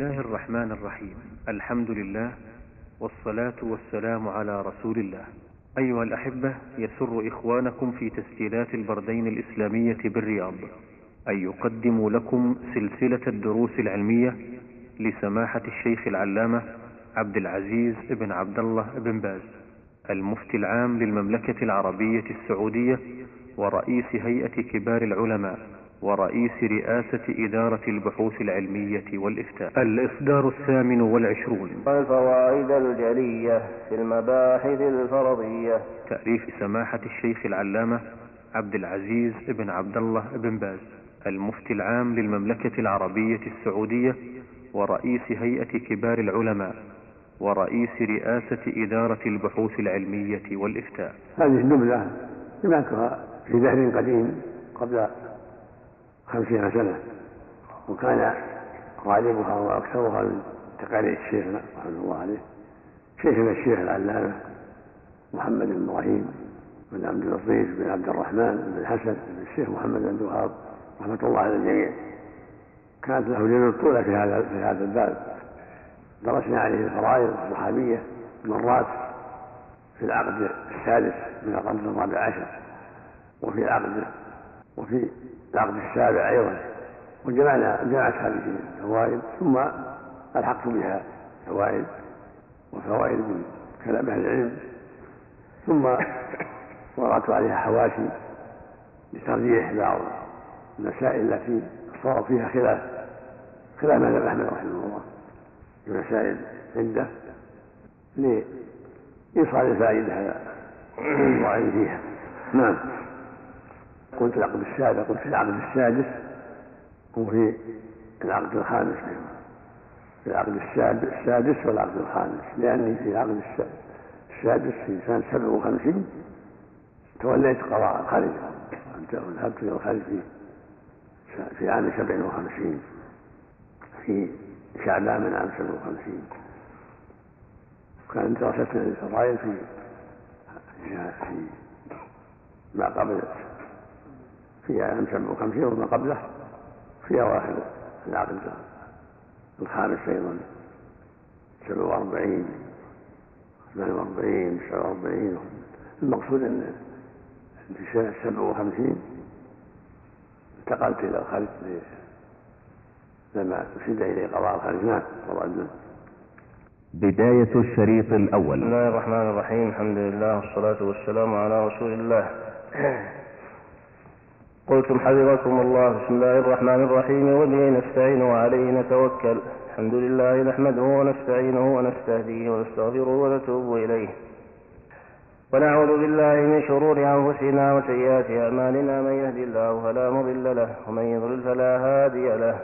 الله الرحمن الرحيم. الحمد لله والصلاة والسلام على رسول الله. أيها الأحبة يسر إخوانكم في تسجيلات البردين الإسلامية بالرياض. أن يقدموا لكم سلسلة الدروس العلمية لسماحة الشيخ العلامة عبد العزيز بن عبد الله بن باز المفتي العام للمملكة العربية السعودية ورئيس هيئة كبار العلماء. ورئيس رئاسة إدارة البحوث العلمية والإفتاء. الإصدار الثامن والعشرون. الفوائد الجلية في المباحث الفرضية. تأليف سماحة الشيخ العلامة عبد العزيز بن عبد الله بن باز المفتي العام للمملكة العربية السعودية ورئيس هيئة كبار العلماء ورئيس رئاسة إدارة البحوث العلمية والإفتاء. هذه النبلة سمعتها في دهر قديم قبل خمسين سنة. وكان غالبها وأكثرها من تقارير الشيخ رحمه الله عليه. شيخنا الشيخ العلامة محمد بن إبراهيم بن عبد اللطيف بن عبد الرحمن بن حسن بن الشيخ محمد بن الوهاب رحمة الله على الجميع. كانت له جنود طولة في هذا في هذا الباب. درسنا عليه الفرائض الصحابية مرات في العقد السادس من القرن الرابع عشر وفي العقد وفي العقد السابع أيضا. وجمعنا جمعت هذه الفوائد ثم ألحقت بها فوائد وفوائد من كلام أهل العلم. ثم وضعت عليها حواشي لترجيح بعض المسائل التي صار فيها خلاف خلاف مذهب أحمد رحمه الله. في مسائل عدة لإيصال الفائدة على فيها. نعم. قلت العقد السابع قلت في العقد السادس وفي العقد الخامس. في العقد السادس والعقد الخامس. لأني في العقد السادس في سنة سبع وخمسين توليت قضاء الخارج ذهبت إلى الخارج في عام سبع وخمسين في شعبان من عام سبع وخمسين. كانت دراستنا للفضائل في في ما قبل في عام 57 وما قبله في أواخر العقد الخامس أيضا 47 48 49 المقصود أن في سنة 57 انتقلت إلى الخارج لما أسد إلي قضاء الخارج نعم قضاء بداية الشريط الأول. بسم الله الرحمن الرحيم. الحمد لله والصلاة والسلام على رسول الله. قلتم حفظكم الله. بسم الله الرحمن الرحيم. وبه نستعين وعليه نتوكل. الحمد لله نحمده ونستعينه ونستهديه ونستغفره ونتوب إليه. ونعوذ بالله من شرور أنفسنا وسيئات أعمالنا. من يهد الله فلا مضل له ومن يضلل فلا هادي له.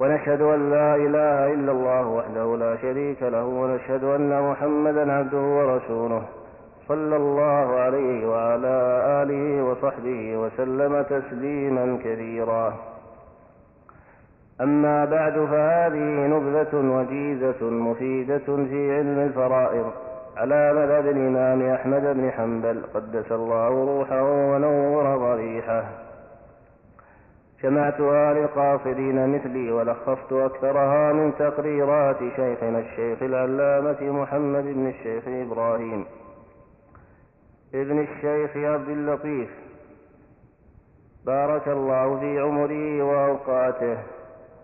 ونشهد أن لا إله إلا الله وحده لا شريك له ونشهد أن محمدا عبده ورسوله. صلى الله عليه وعلى آله وصحبه وسلم تسليما كثيرا أما بعد فهذه نبذة وجيزة مفيدة في علم الفرائض على مذهب الإمام أحمد بن حنبل. قدس الله روحه ونور ضريحه. جمعتها للقاصدين مثلي ولخصت أكثرها من تقريرات شيخنا الشيخ العلامة محمد بن الشيخ إبراهيم. ابن الشيخ عبد اللطيف. بارك الله في عمره وأوقاته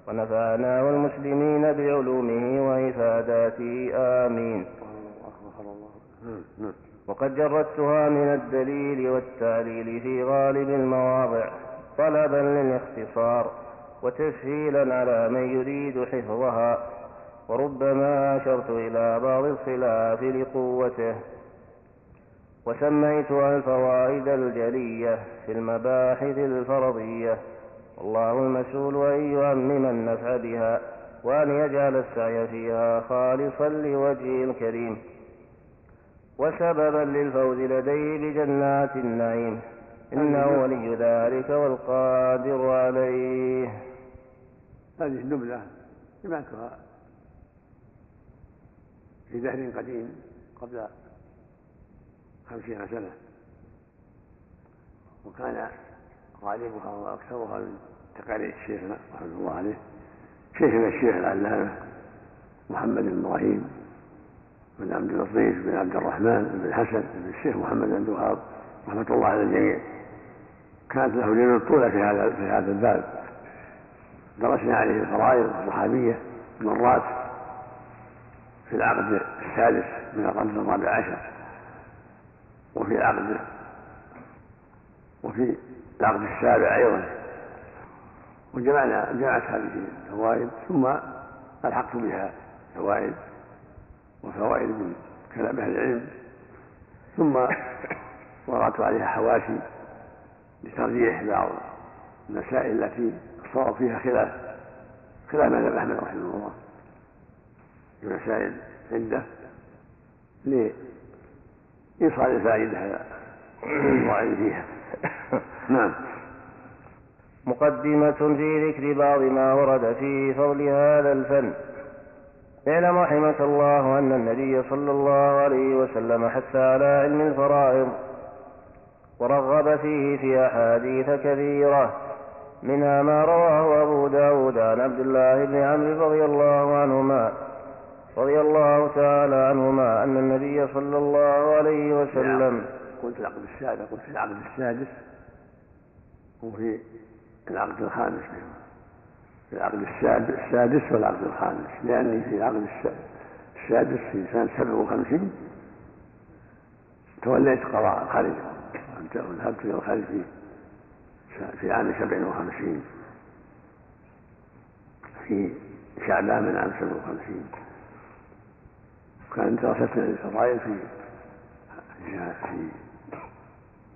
ونفعنا والمسلمين بعلومه وإفاداته. آمين. وقد جردتها من الدليل والتعليل في غالب المواضع طلبا للاختصار وتسهيلا على من يريد حفظها وربما أشرت إلى بعض الخلاف لقوته. وسميتها الفوائد الجلية في المباحث الفرضية. والله المسؤول أن يعمم النفع بها وأن يجعل السعي فيها خالصا لوجهه الكريم. وسببا للفوز لديه بجنات النعيم. إنه ولي ذلك والقادر عليه. هذه النبلة سمعتها في دهر قديم قبل خمسين سنة. وكان غالبها وأكثرها من تقارير الشيخ رحمه الله عليه. شيخنا الشيخ العلامة محمد بن إبراهيم بن عبد اللطيف بن عبد الرحمن بن حسن بن الشيخ محمد بن الوهاب رحمة الله على الجميع. كانت له ليلة طولة في هذا في هذا الباب. درسنا عليه الفرائض الصحابية مرات في العقد السادس من القرن الرابع عشر. وفي العقد وفي العقد السابع أيضا. وجمعنا جمعت هذه الفوائد ثم ألحقت بها فوائد وفوائد من كلام أهل العلم. ثم وضعت عليها حواشي لترجيح بعض المسائل التي صار فيها خلاف. خلاف مذهب أحمد رحمه الله. في مسائل عدة. لإيصال الفائدة الواعظ فيها. نعم. مقدمة في ذكر بعض ما ورد في فضل هذا الفن. اعلم رحمك الله أن النبي صلى الله عليه وسلم حث على علم الفرائض ورغب فيه في أحاديث كثيرة منها ما رواه أبو داود عن عبد الله بن عمرو رضي الله عنهما. رضي الله تعالى عنهما أن النبي صلى الله عليه وسلم نعم. قلت العقد السادس قلت العقد السادس. وفي العقد الخامس. في العقد السادس والعقد الخامس. لأني في العقد السادس في سنة 57 توليت قضاء الخليفة ذهبت إلى الخليفة في عام 57 في شعبان من عام 57 وكان دراسة الفضائل في في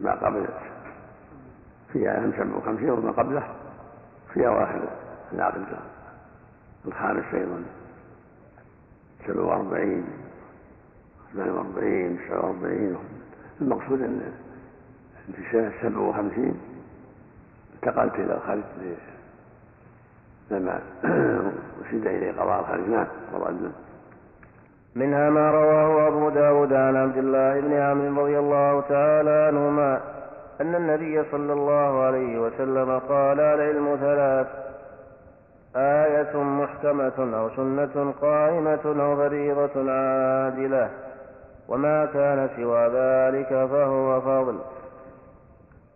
ما قبل في عام 57 وما قبله في أواخر العقد الخامس أيضا. 47 48 49 المقصود أن في سنة 57 انتقلت إلى الخارج لما أسيد إلي قضاء الخارج. نعم قضاء الذنب منها ما رواه أبو داود عن عبد الله بن عمرو رضي الله تعالى عنهما أن النبي صلى الله عليه وسلم قال العلم ثلاث آية محكمة أو سنة قائمة أو فريضة عادلة وما كان سوى ذلك فهو فضل.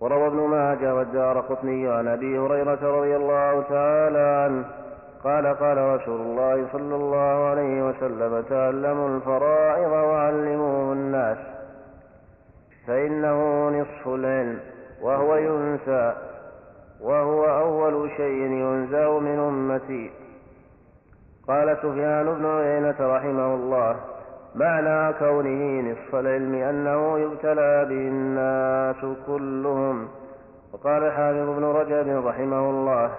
وروى ابن ماجه والدار قطني عن أبي هريرة رضي الله تعالى عنه قال قال رسول الله صلى الله عليه وسلم تعلموا الفرائض وعلموه الناس فإنه نصف العلم وهو ينسى وهو أول شيء ينزع من أمتي. قال سفيان بن عيينة رحمه الله معنى كونه نصف العلم أنه يبتلى به الناس كلهم. وقال حافظ بن رجب رحمه الله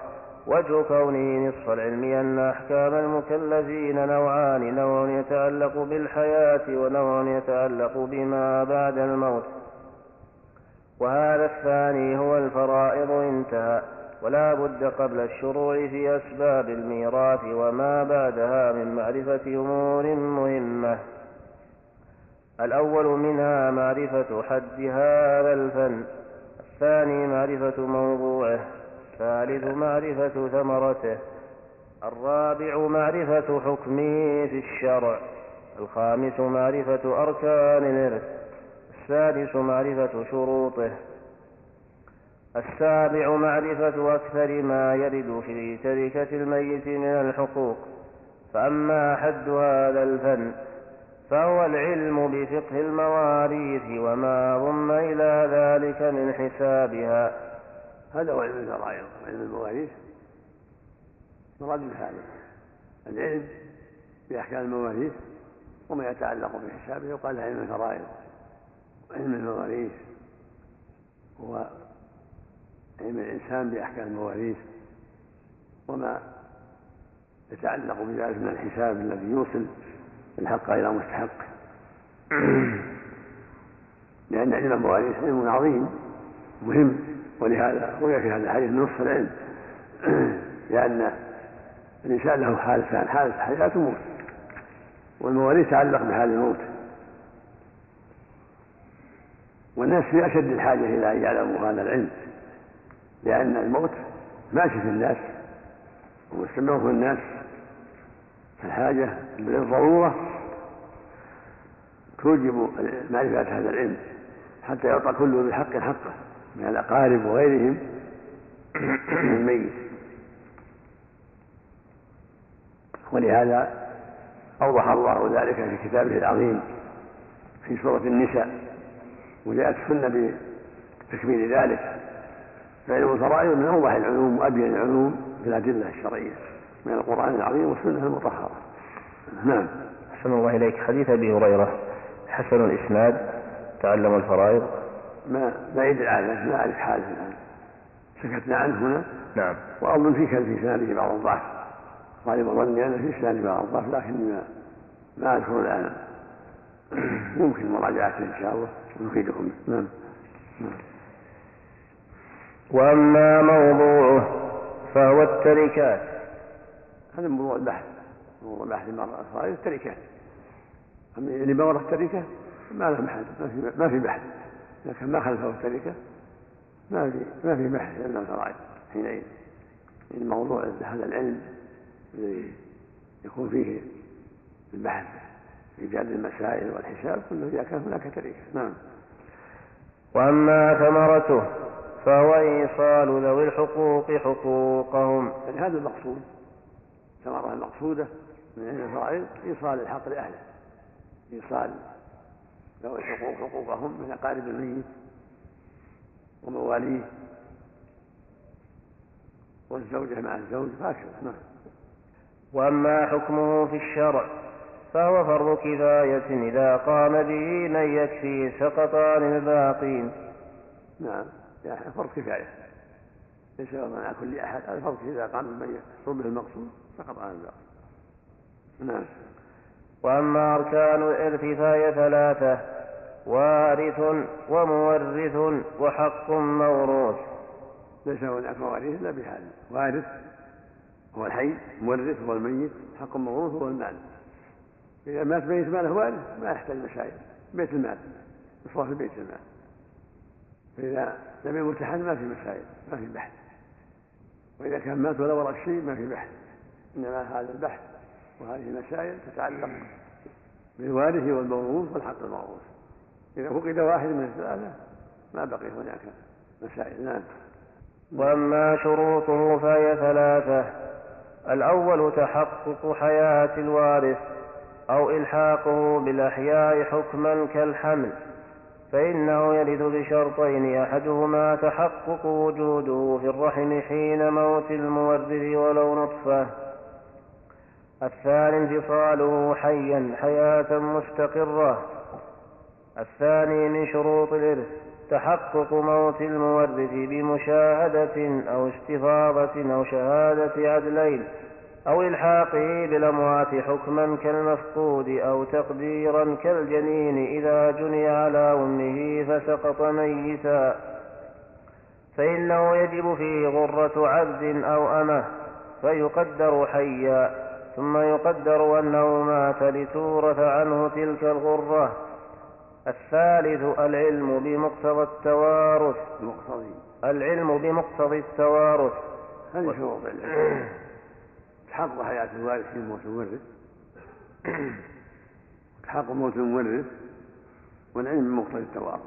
وجه كونه نصف العلم أن أحكام المكلفين نوعان نوع يتعلق بالحياة ونوع يتعلق بما بعد الموت. وهذا الثاني هو الفرائض انتهى ولا بد قبل الشروع في أسباب الميراث وما بعدها من معرفة أمور مهمة. الأول منها معرفة حد هذا الفن الثاني معرفة موضوعه. الثالث معرفة ثمرته. الرابع معرفة حكمه في الشرع. الخامس معرفة أركان الإرث. السادس معرفة شروطه. السابع معرفة أكثر ما يرد في تركة الميت من الحقوق. فأما حد هذا الفن فهو العلم بفقه المواريث وما ضم إلى ذلك من حسابها. هذا هو علم الفرائض علم المواريث. مراد هذا العلم بأحكام المواريث وما يتعلق بحسابه يقال علم الفرائض علم المواريث. هو علم الإنسان بأحكام المواريث وما يتعلق بذلك من الحساب الذي يوصل الحق إلى مستحق. لأن علم المواريث علم عظيم مهم. ولهذا روي في هذا الحديث نصف العلم. لأن الإنسان له حالتان حالة حياة وموت والمواريث تعلق بحال الموت. والناس في أشد الحاجة إلى أن يعلموا هذا العلم. لأن الموت ماشي في الناس ومستمر في الناس. فالحاجة للضرورة توجب معرفة هذا العلم حتى يعطى كل ذي حق حقه. من الأقارب وغيرهم الميت. ولهذا أوضح الله ذلك في كتابه العظيم في سورة النساء وجاءت السنة بتكميل ذلك. فعلم الفرائض من أوضح العلوم وأبين العلوم في الأدلة الشرعية من القرآن العظيم والسنة المطهرة. نعم. أحسن الله إليك. حديث أبي هريرة حسن الإسناد تعلم الفرائض. ما بعيد العادة ما أعرف حاله الآن. سكتنا عنه هنا. نعم. وأظن في كان في إسناده بعض الضعف. غالب ظني أن في إسناده بعض الضعف لكني ما ما أذكر الآن. ممكن مراجعته إن شاء الله. نفيدكم نعم. نعم وأما موضوعه فهو التركات. هذا موضوع البحث. موضوع البحث الفرائض التركات. أما اللي ما ورث التركة ما له محل ما في ما في بحث. لكن ما خلفه التركة. ما في ما في بحث إلا الفرائض حينئذ. الموضوع هذا العلم الذي يكون فيه البحث في جعل المسائل والحساب كله إذا كان هناك تركة. نعم. وأما ثمرته فهو إيصال ذوي الحقوق حقوقهم. يعني هذا المقصود. الثمرة المقصودة من علم الفرائض إيصال الحق لأهله. إيصال ذوي الحقوق حقوقهم من أقارب الميت ومواليه والزوجة مع الزوج هكذا نعم. وأما حكمه في الشرع فهو فرض كفاية إذا قام به من يكفي سقط عن الباقين نعم فرض كفاية. ليس على كل أحد. هذا فرض إذا قام من يحصل به المقصود سقط عن الباقين نعم. وأما أركان الإرث فهي ثلاثة وارث ومورث وحق موروث. ليس هناك مواريث إلا بهذا وارث هو الحي مورث هو الميت حق موروث هو المال. إذا مات ميت ماله وارث ما يحتاج مشايخ بيت المال يصرف في بيت المال. فإذا لم يمت أحد ما في مسائل ما في بحث. وإذا كان مات ولا ورث شيء ما في بحث. إنما هذا البحث وهذه المسائل تتعلق بالوارث والموروث والحق الموروث. إذا فقد واحد من الثلاثة ما بقي هناك مسائل. نعم. وأما شروطه فهي ثلاثة. الأول تحقق حياة الوارث أو إلحاقه بالأحياء حكما كالحمل فإنه يرد بشرطين أحدهما تحقق وجوده في الرحم حين موت المورث ولو نطفة. الثاني انفصاله حيا حياة مستقرة. الثاني من شروط الإرث تحقق موت المورث بمشاهدة أو استفاضة أو شهادة عدلين أو إلحاقه بالأموات حكما كالمفقود أو تقديرا كالجنين إذا جني على أمه فسقط ميتا. فإنه يجب فيه غرة عبد أو أمة فيقدر حيا. ثم يقدر أنه مات لتورث عنه تلك الغرة. الثالث العلم بمقتضى التوارث. المقتضي العلم بمقتضى التوارث. هذه شروط العلم. تحق حياة الوارث في موت المورث. تحق موت المورث والعلم بمقتضى التوارث.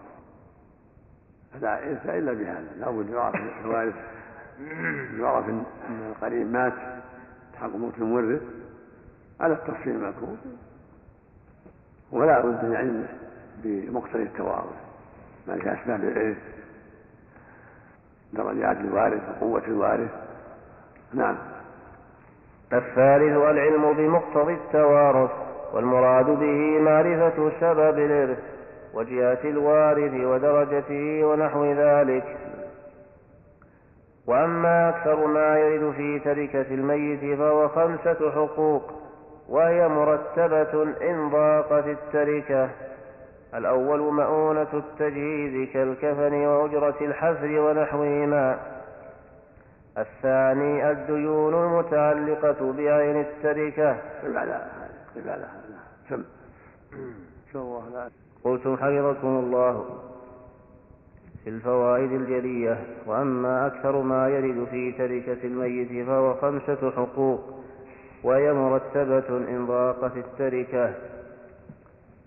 فلا إرث إلا بهذا. لا بد يعرف الوارث يعرف أن القريب مات. تحق موت المورث على التفصيل المذكور ولا بد من علم بمقتضى التوارث ما في أسباب العرف درجات الوارث وقوة الوارث. نعم. الثالث العلم بمقتضى التوارث. والمراد به معرفة سبب الإرث وجهة الوارث ودرجته ونحو ذلك. وأما أكثر ما يرد في تركة الميت فهو خمسة حقوق وهي مرتبة إن ضاقت التركة. الأول مؤونة التجهيز كالكفن وأجرة الحفر ونحوهما. الثاني الديون المتعلقة بعين التركة. على على الله؟ لا قلتم حفظكم الله. في الفوائد الجلية وأما أكثر ما يرد في تركة الميت فهو خمسة حقوق وهي مرتبة إن ضاقت التركة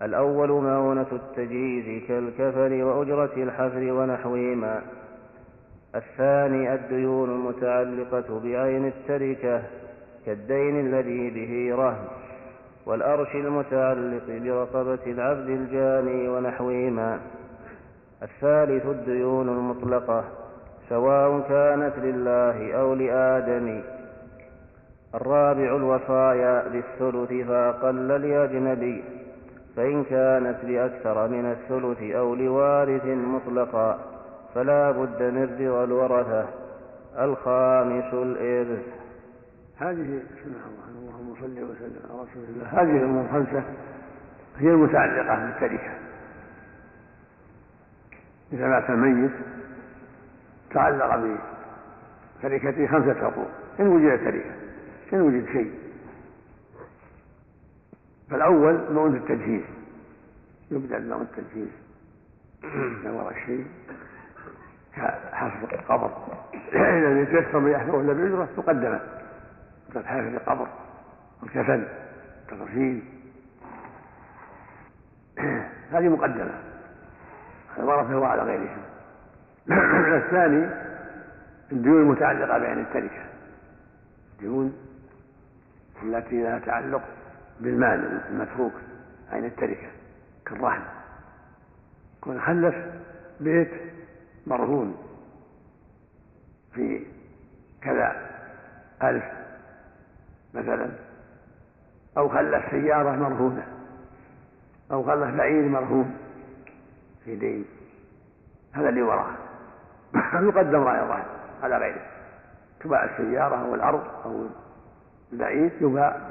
الأول مؤونة التجهيز كالكفر وأجرة الحفر ونحوهما. الثاني الديون المتعلقة بعين التركة كالدين الذي به رهن والأرش المتعلق برقبة العبد الجاني ونحوهما. الثالث الديون المطلقة سواء كانت لله أو لآدم. الرابع الوصايا بالثلث فأقل لأجنبي فإن كانت لأكثر من الثلث أو لوارث مطلقا فلا بد من رضا الورثة. الخامس الإرث. هذه بسم الله اللهم صل وسلم على رسول الله. هذه الأمور الخمسة هي المتعلقة بالتركة إذا مات الميت تعلق بتركته خمسة حقوق. إن وجد تركة إن وجد شيء. فالأول مؤونة التجهيز. يبدأ بمؤونة التجهيز. إذا ورى شيء كحفر القبر. إذا لم يتيسر من يحفره إلا بأجرة تقدمه كالحافر القبر. والكفن التغسيل هذه مقدمة. ورثه على غيرهم الثاني الديون المتعلقة بعين التركة. الديون التي لها تعلق بالمال المتروك عين التركة؟ كالرهن يكون خلف بيت مرهون في كذا ألف مثلا أو خلف سيارة مرهونة أو خلف بعير مرهون. في دين. هذا اللي وراه. يقدم رأي الرهن على غيره. تباع السيارة أو الأرض أو البعير يباع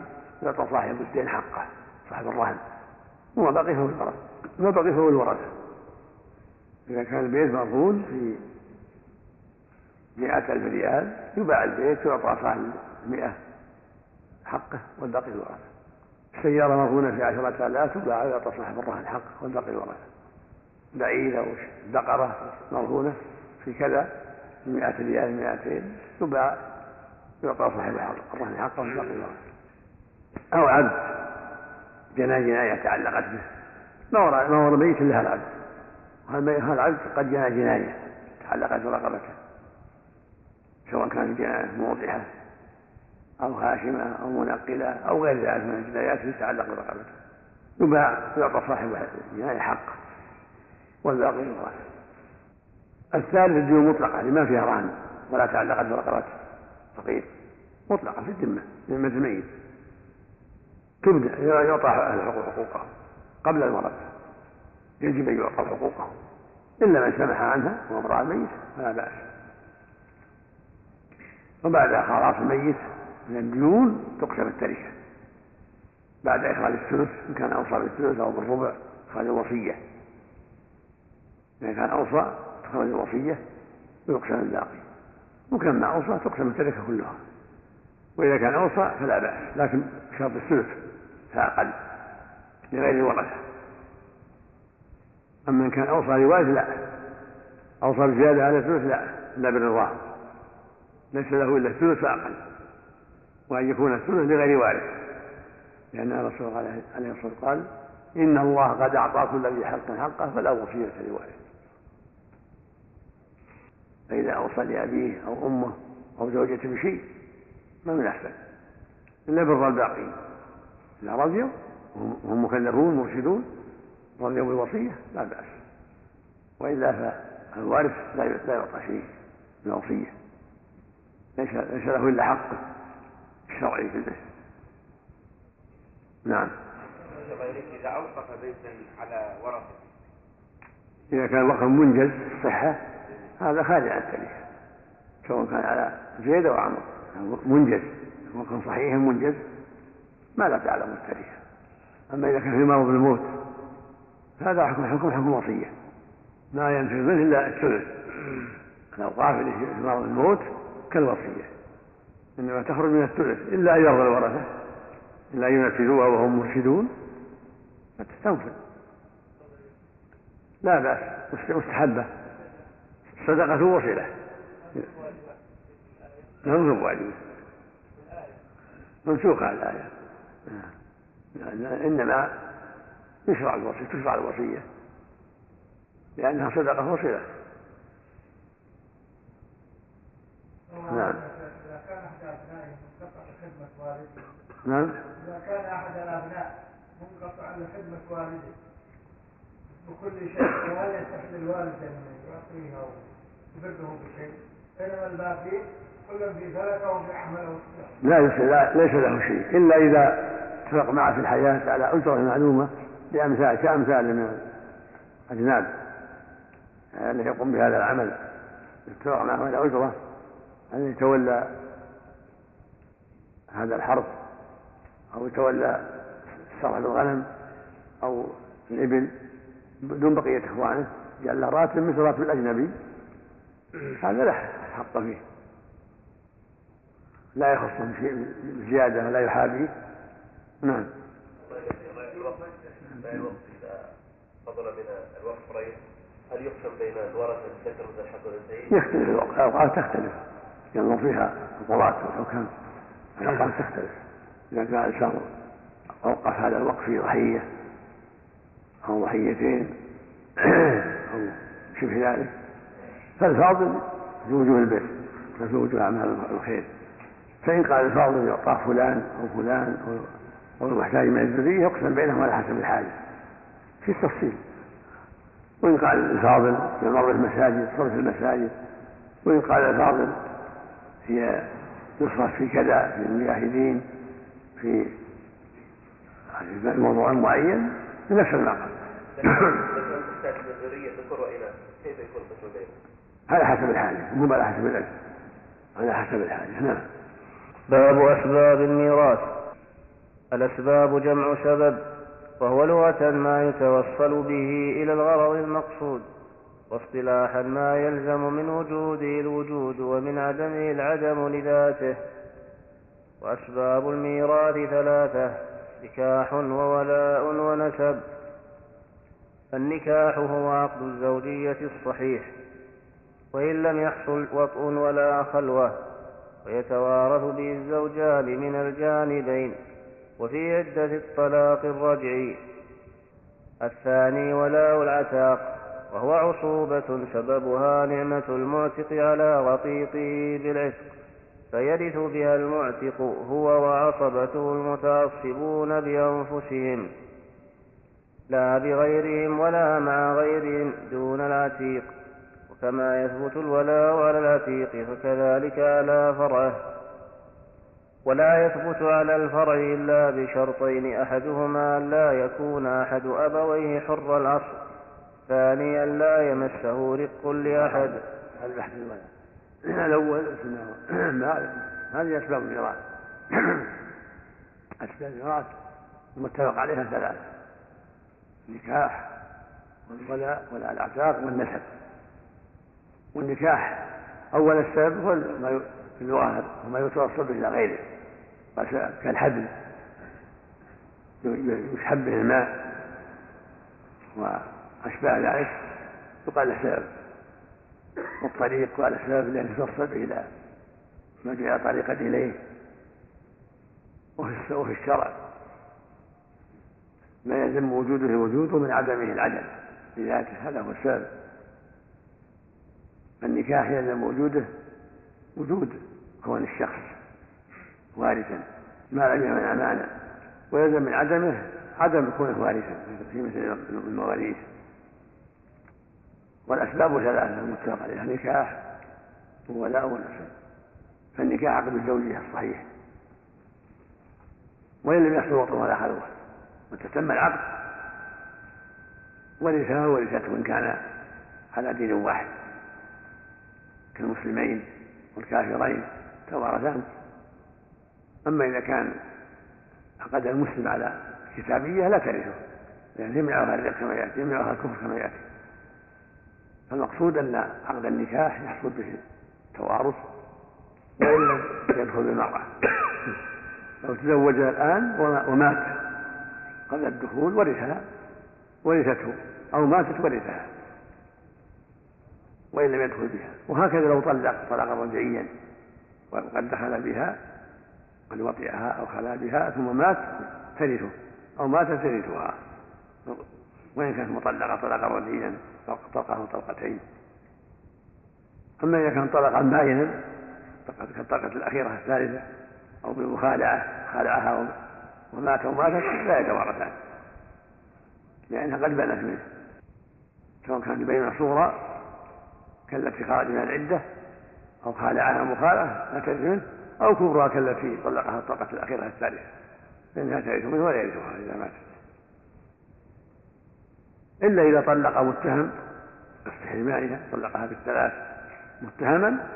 يعطى صاحب الدين حقه صاحب الرهن. وما بقي فهو الورثة ما بقي فهو الورثة إذا كان البيت مرهون في مئة ألف ريال يباع البيت ويعطى صاحب المئة حقه والباقي الورثة السيارة مرهونة في عشرة آلاف تباع ويعطى صاحب الرهن حقه والباقي الورثة بعير أو بقرة مرهونة في كذا مئة ريال مئتين تباع يعطى صاحب الرهن حقه والباقي الورثة أو عبد جنى جناية تعلقت به. ما ورى ما ورى ميت إلا العبد وهذا العبد قد جنى جناية تعلقت برقبته. سواء كانت جناية موضحة أو هاشمة أو منقلة أو غير ذلك من الجنايات التي تتعلق برقبته. يباع يعطى صاحب الجناية حق والباقي يورث الثالث الديون المطلقة لما فيها رهن ولا تعلقت برقبة فقير. مطلقة في الذمة ذمة الميت. تبدأ يعطى الحقوق حقوقه قبل المرض. يجب أن يعطى حقوقه. إلا من سمح عنها وأمر الميت فلا بأس. وبعد خلاص الميت من الديون تقسم التركة. بعد إخراج الثلث إن كان أوصى بالثلث أو بالربع إخراج الوصية. إذا كان أوصى تخرج الوصية ويقسم الباقي. وكان ما أوصى تقسم التركة كلها. وإذا كان أوصى فلا بأس لكن شرط الثلث فأقل لغير الورثة أما إن كان أوصى لوارث لا. أوصى بزيادة على الثلث لا إلا بالرضا. ليس له إلا الثلث فأقل. وأن يكون الثلث لغير وارث. لأن الرسول عليه الصلاة والسلام قال إن الله قد أعطى كل ذي حق حقه فلا وصية لوارث فإذا أوصى لأبيه أو أمه أو زوجته بشيء ما من أحسن إلا بر الباقين إذا رضيوا وهم مكلفون مرشدون رضيوا بالوصية لا بأس. وإلا فالوارث لا يعطى شيء من الوصية. ليس ليس له إلا حقه الشرعي في البيت. نعم. إذا أوقف بيتا على ورثة. إذا كان وقف منجز صحة هذا خارج عن التاريخ. سواء كان على زيد أو عمرو. منجز. وقف صحيح منجز. ما لا تعلم التاريخ. أما إذا كان في مرض الموت فهذا حكم حكم حكم وصية. ما ينفذ منه إلا الثلث. الأوقاف اللي في مرض الموت كالوصية. إنما تخرج من الثلث. إلا أن يرضى الورثة. إلا أن ينفذوها وهم مرشدون. فتستنفذ. لا بأس. مستحبة. صدقة وصلة نعم واجب. منسوخة الآية. إنما يشرع الوصية تشرع الوصية. لأنها صدقة وصلة نعم. نعم. إذا كان أحد الأبناء منقطع لخدمة والده بكل شيء وهل يصح للوالد أن يعطيه لا ليس له شيء. إلا إذا اتفق معه في الحياة على أجرة معلومة بأمثال كأمثال من الأجناد الذي يقوم بهذا العمل. اتفق معه على أجرة أن يتولى هذا الحرث أو يتولى صرف الغنم أو الإبل دون بقية إخوانه جعل له راتب مثل راتب الأجنبي. هذا لا حق فيه. لا يخصه بشيء زيادة ولا يحابيه نعم. هل يقسم بين الورثة الذكر والحق والأنثيين؟ يختلف الأوقات تختلف. ينظر فيها القضاة والحكام الأوقات تختلف. إذا كان الإنسان أوقف هذا الوقف في ضحية أو ضحيتين أو شبه ذلك. فالفاضل في وجوه البر في وجوه أعمال الخير. فإن قال الفاضل يعطاه فلان أو فلان أو المحتاج من الذرية يقسم بينهم على حسب الحاجة. في التفصيل. وإن قال الفاضل يمر المساجد صرف المساجد. وإن قال الفاضل هي يصرف في كذا في المجاهدين في موضوع معين بنفس المقام كيف يكون على حسب الحاجة مو على حسب الأجر على حسب الحاجة نعم. باب أسباب الميراث. الأسباب جمع سبب وهو لغة ما يتوصل به إلى الغرض المقصود واصطلاحا ما يلزم من وجوده الوجود ومن عدمه العدم لذاته. وأسباب الميراث ثلاثة نكاح وولاء ونسب. النكاح هو عقد الزوجية الصحيح. وإن لم يحصل وطء ولا خلوة ويتوارث به الزوجان من الجانبين وفي عدة الطلاق الرجعي. الثاني ولاء العتاق وهو عصوبة سببها نعمة المعتق على رقيقه بالعتق فيرث بها المعتق هو وعصبته المتعصبون بأنفسهم. لا بغيرهم ولا مع غيرهم دون العتيق. وكما يثبت الولاء على العتيق فكذلك على فرعه. ولا يثبت على الفرع إلا بشرطين أحدهما لا يكون أحد أبويه حر العصر ثانيا لا يمسه رق لأحد. هذا بحث الأول هذه أسباب الميراث. أسباب الميراث المتفق عليها ثلاثة النكاح والولاء ولاء الأعتاق والنسب. والنكاح أول السبب هو اللغة وما يتوصل به إلى غيره. كالحبل. يسحب به الماء وأشباه ذلك يقال له سبب والطريق قال سبب لأنه يتوصل به إلى ما جاء طريقة إليه. وفي الشرع. ما يلزم وجوده الوجود ومن عدمه العدم. لذاته هذا هو السبب. النكاح يلزم وجوده وجود كون الشخص وارثا. ما لم يكن أمانة ويلزم من عدمه عدم كونه وارثا. في مثل المواريث. والأسباب ثلاثة المتفق عليها. النكاح وولاء ونسب فالنكاح عقد الزوجية الصحيح. وإن لم يحصل وطن ولا خلوة وتتم العقد. ورثها ورثته إن كان على دين واحد. كالمسلمين والكافرين توارثان أما إذا كان عقد المسلم على كتابية لا ترثه لأن يمنعها الرق كما يأتي يمنعها الكفر كما يأتي. فالمقصود أن عقد النكاح يحصل به التوارث وإن لم يدخل المرأة لو تزوجها الآن ومات قبل الدخول ورثها ورثته أو ماتت ورثها. وإن لم يدخل بها. وهكذا لو طلق طلاقا رجعيا وقد دخل بها قد وطئها أو خلا بها ثم مات ترثه أو مات ترثها. وإن كانت مطلقة طلقا رديا طلقه طلقتين. أما إذا كان طلقا باينا كالطلقة الأخيرة الثالثة أو بالمخالعة خالعها ومات وماتت لا يتوارثان. لأنها قد بنت منه. سواء كانت بين صورة كالتي خرج من العدة أو خالعها مخالعة لا ترث منه أو كبرى كالتي طلقها الطلقة الأخيرة الثالثة. فإنها ترث منه ولا يرثها إذا ماتت. إلا إذا طلق متهم استحرمانها طلقها بالثلاث متهما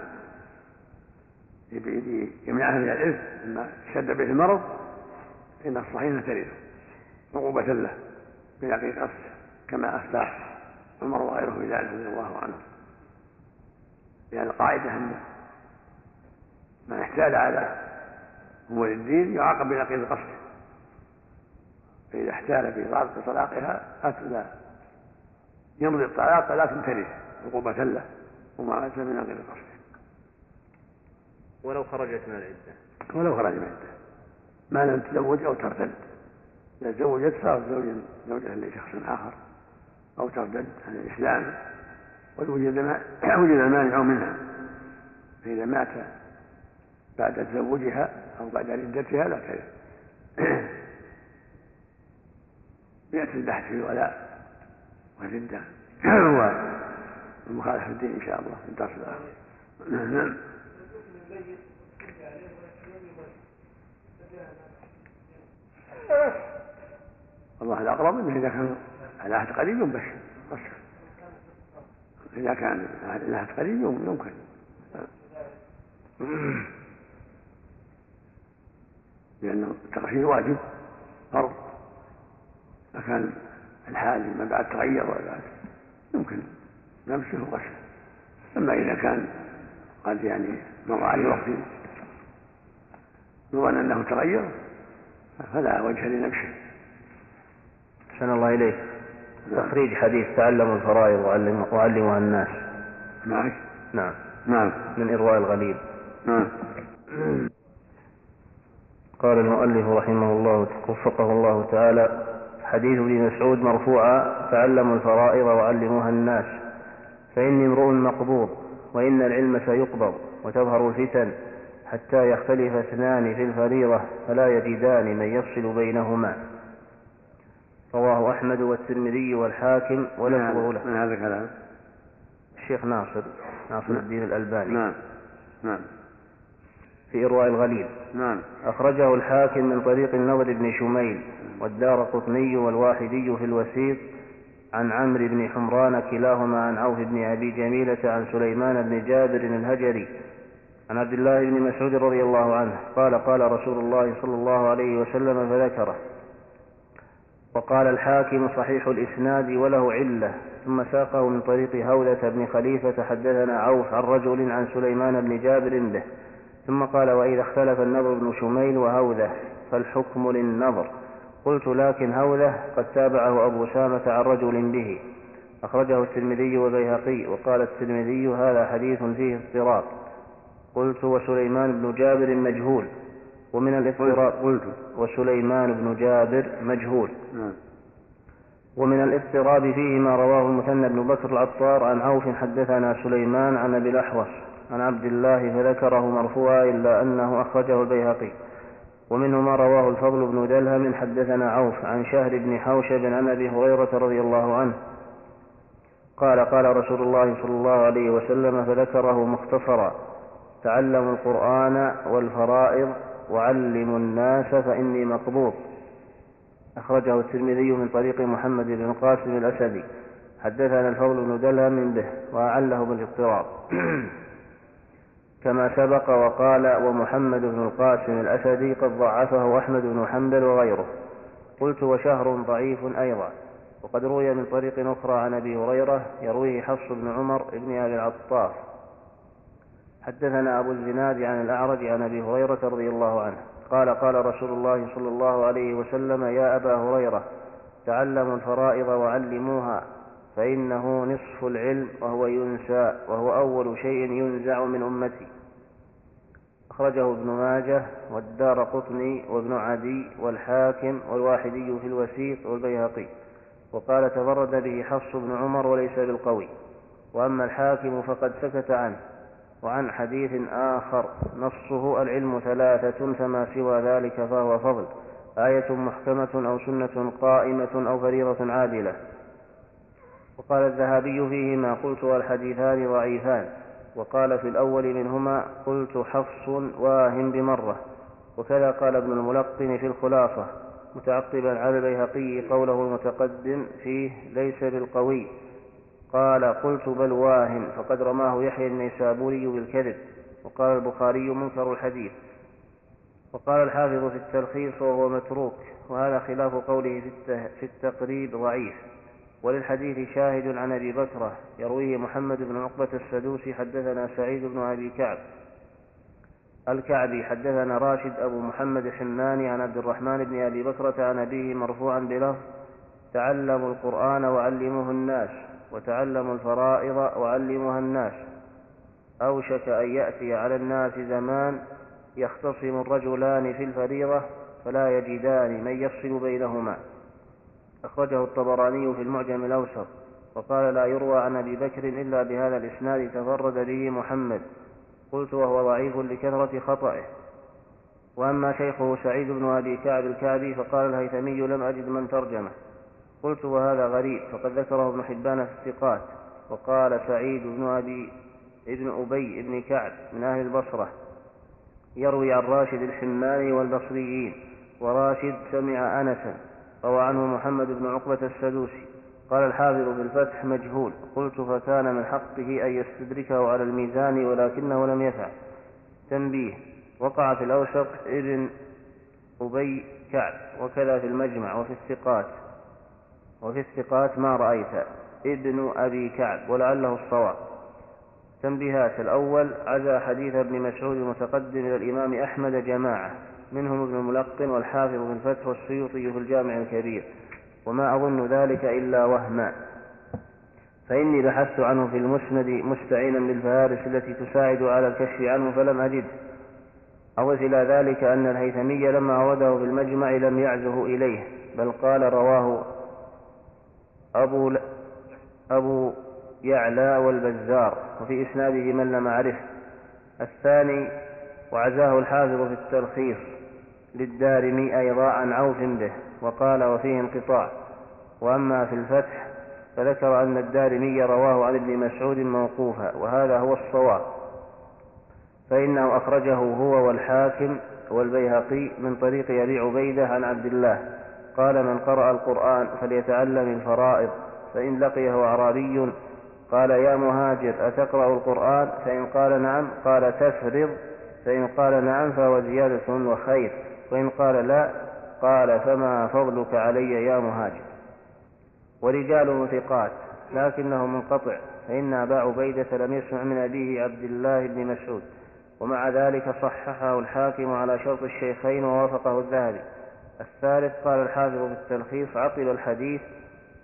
يمنعها من الإرث لما اشتد به المرض فإن الصحيح ترثه. عقوبة له بنقيق أصل كما أفتى عمر وغيره بذلك رضي الله عنه. لأن القاعدة أن من احتال على أمور الدين يعاقب بنقيض القصد فإذا احتال في رابط طلاقها أتى يمضي الطلاق لكن ترث عقوبة له وما أتى من غير قصد. ولو خرجت من العدة. ولو خرج من العدة. ما لم تزوج أو ترتد. إذا تزوجت صارت زوجا زوجة لشخص آخر أو ترتد عن الإسلام. ووجد وجد المانع منها. فإذا مات بعد تزوجها أو بعد ردتها لا ترث يأتي البحث في الولاء والردة والمخالفة الدين إن شاء الله في الدرس الآخر. نعم والله الأقرب أنه إذا كان العهد قريب ينبش إذا كان العهد قريب يمكن. لأن التغسيل واجب فرض. فكان الحال ما بعد تغير ولا بعد يمكن لمسه وغسله. أما إذا كان قد يعني مر عليه وقت يظن أنه تغير فلا وجه لنفسه. أحسن الله إليك. تخريج حديث تعلموا الفرائض وعلموها الناس. معك نعم. نعم. من إرواء الغليل. نعم. قال المؤلف رحمه الله وفقه الله تعالى حديث ابن مسعود مرفوعا تعلموا الفرائض وعلموها الناس فإني امرؤ مقبوض وإن العلم سيقبض وتظهر الفتن حتى يختلف اثنان في الفريضة فلا يجدان من يفصل بينهما. رواه أحمد والترمذي والحاكم ولفظه له. من هذا الكلام؟ الشيخ ناصر ناصر الدين الألباني. نعم. نعم. في إرواء الغليل. نعم. أخرجه الحاكم من طريق النضر بن شميل والدار قطني والواحدي في الوسيط عن عمرو بن حمران كلاهما عن عوف بن أبي جميلة عن سليمان بن جابر الهجري. عن عبد الله بن مسعود رضي الله عنه قال قال رسول الله صلى الله عليه وسلم فذكره وقال الحاكم صحيح الإسناد وله علة ثم ساقه من طريق هولة بن خليفة حدثنا عوف عن رجل عن سليمان بن جابر به ثم قال وإذا اختلف النضر بن شميل وهوذة فالحكم للنظر قلت لكن هوذة قد تابعه أبو سامة عن رجل به. أخرجه الترمذي والبيهقي وقال الترمذي هذا حديث فيه اضطراب. قلت وسليمان بن جابر مجهول. ومن الاضطراب قلت وسليمان بن جابر مجهول. نعم. ومن الاضطراب فيه ما رواه المثنى بن بكر العطار عن عوف حدثنا سليمان عن أبي الأحوص عن عبد الله فذكره مرفوعا إلا أنه أخرجه البيهقي. ومنه ما رواه الفضل بن دلهم حدثنا عوف عن شهر بن حوشب عن أبي هريرة رضي الله عنه. قال قال رسول الله صلى الله عليه وسلم فذكره مختصرا تعلموا القرآن والفرائض وعلموا الناس فإني مقبوض. أخرجه الترمذي من طريق محمد بن القاسم الأسدي. حدثنا الفضل بن دلهم به وأعله بالاضطراب. كما سبق وقال ومحمد بن القاسم الأسدي قد ضعفه أحمد بن حنبل وغيره. قلت وشهر ضعيف أيضا. وقد روي من طريق أخرى عن أبي هريرة يرويه حفص بن عمر بن أبي العطاف. حدثنا أبو الزناد عن الأعرج عن أبي هريرة رضي الله عنه. قال قال رسول الله صلى الله عليه وسلم يا أبا هريرة تعلموا الفرائض وعلموها فإنه نصف العلم وهو ينسى وهو أول شيء ينزع من أمتي. أخرجه ابن ماجه والدار قطني وابن عدي والحاكم والواحدي في الوسيط والبيهقي. وقال تفرد به حفص بن عمر وليس بالقوي. وأما الحاكم فقد سكت عنه. وعن حديث آخر نصه العلم ثلاثة فما سوى ذلك فهو فضل. آية محكمة أو سنة قائمة أو فريضة عادلة. وقال الذهبي فيهما قلت والحديثان ضعيفان. وقال في الأول منهما قلت حفص واهم بمرة. وكذا قال ابن الملقن في الخلاصة متعقبا على البيهقي قوله المتقدم فيه ليس بالقوي. قال قلت بل واهن فقد رماه يحيى النيسابوري بالكذب وقال البخاري منكر الحديث. وقال الحافظ في التلخيص وهو متروك وهذا خلاف قوله في التقريب ضعيف. وللحديث شاهد عن أبي بكره يرويه محمد بن عقبة السدوسي حدثنا سعيد بن أبي كعب. الكعبي حدثنا راشد أبو محمد الحماني عن عبد الرحمن بن أبي بكره عن أبيه مرفوعا بلفظ تعلموا القرآن وعلموه الناس. وتعلموا الفرائض وعلموها الناس. أوشك أن يأتي على الناس زمان يختصم الرجلان في الفريضة فلا يجدان من يفصل بينهما. أخرجه الطبراني في المعجم الأوسط وقال لا يروى عن أبي بكر إلا بهذا الإسناد تفرد به محمد. قلت وهو ضعيف لكثرة خطئه. وأما شيخه سعيد بن أبي كعب الكعبي فقال الهيثمي لم أجد من ترجمه. قلت وهذا غريب فقد ذكره ابن حبان في الثقات وقال سعيد بن أبي ابن أبي بن كعب من أهل البصرة يروي عن راشد الحماني والبصريين وراشد سمع أنسا روى عنه محمد بن عقبة السدوسي قال الحافظ في الفتح مجهول قلت فكان من حقه أن يستدركه على الميزان ولكنه لم يفعل. تنبيه وقع في الأوسط ابن أبي كعب وكذا في المجمع وفي الثقات. وفي الثقات ما رأيت ابن أبي كعب ولعله الصواب. تنبيهات الأول عزى حديث ابن مسعود المتقدم إلى الإمام أحمد جماعة منهم ابن الملقن والحافظ في الفتح والسيوطي في الجامع الكبير وما أظن ذلك إلا وهما. فإني بحثت عنه في المسند مستعينا بالفهارس التي تساعد على الكشف عنه فلم أجد. أضف إلى ذلك أن الهيثمي لما أورده في المجمع لم يعزه إليه بل قال رواه أبو ل... أبو يعلى والبزار وفي إسناده من لم أعرفه الثاني وعزاه الحافظ في التلخيص للدارمي أيضا عن عوف به وقال وفيه انقطاع. وأما في الفتح فذكر أن الدارمي رواه عن ابن مسعود موقوفا وهذا هو الصواب. فإنه أخرجه هو والحاكم والبيهقي من طريق أبي عبيدة عن عبد الله. قال من قرأ القرآن فليتعلم الفرائض فإن لقيه أعرابي قال يا مهاجر أتقرأ القرآن؟ فإن قال نعم قال تفرض فإن قال نعم فهو زيادة وخير وإن قال لا قال فما فضلك علي يا مهاجر. ورجاله ثقات لكنه منقطع فإن أبا عبيدة لم يسمع من أبيه عبد الله بن مسعود ومع ذلك صححه الحاكم على شرط الشيخين ووافقه الذهبي. الثالث قال الحافظ في التلخيص عقل الحديث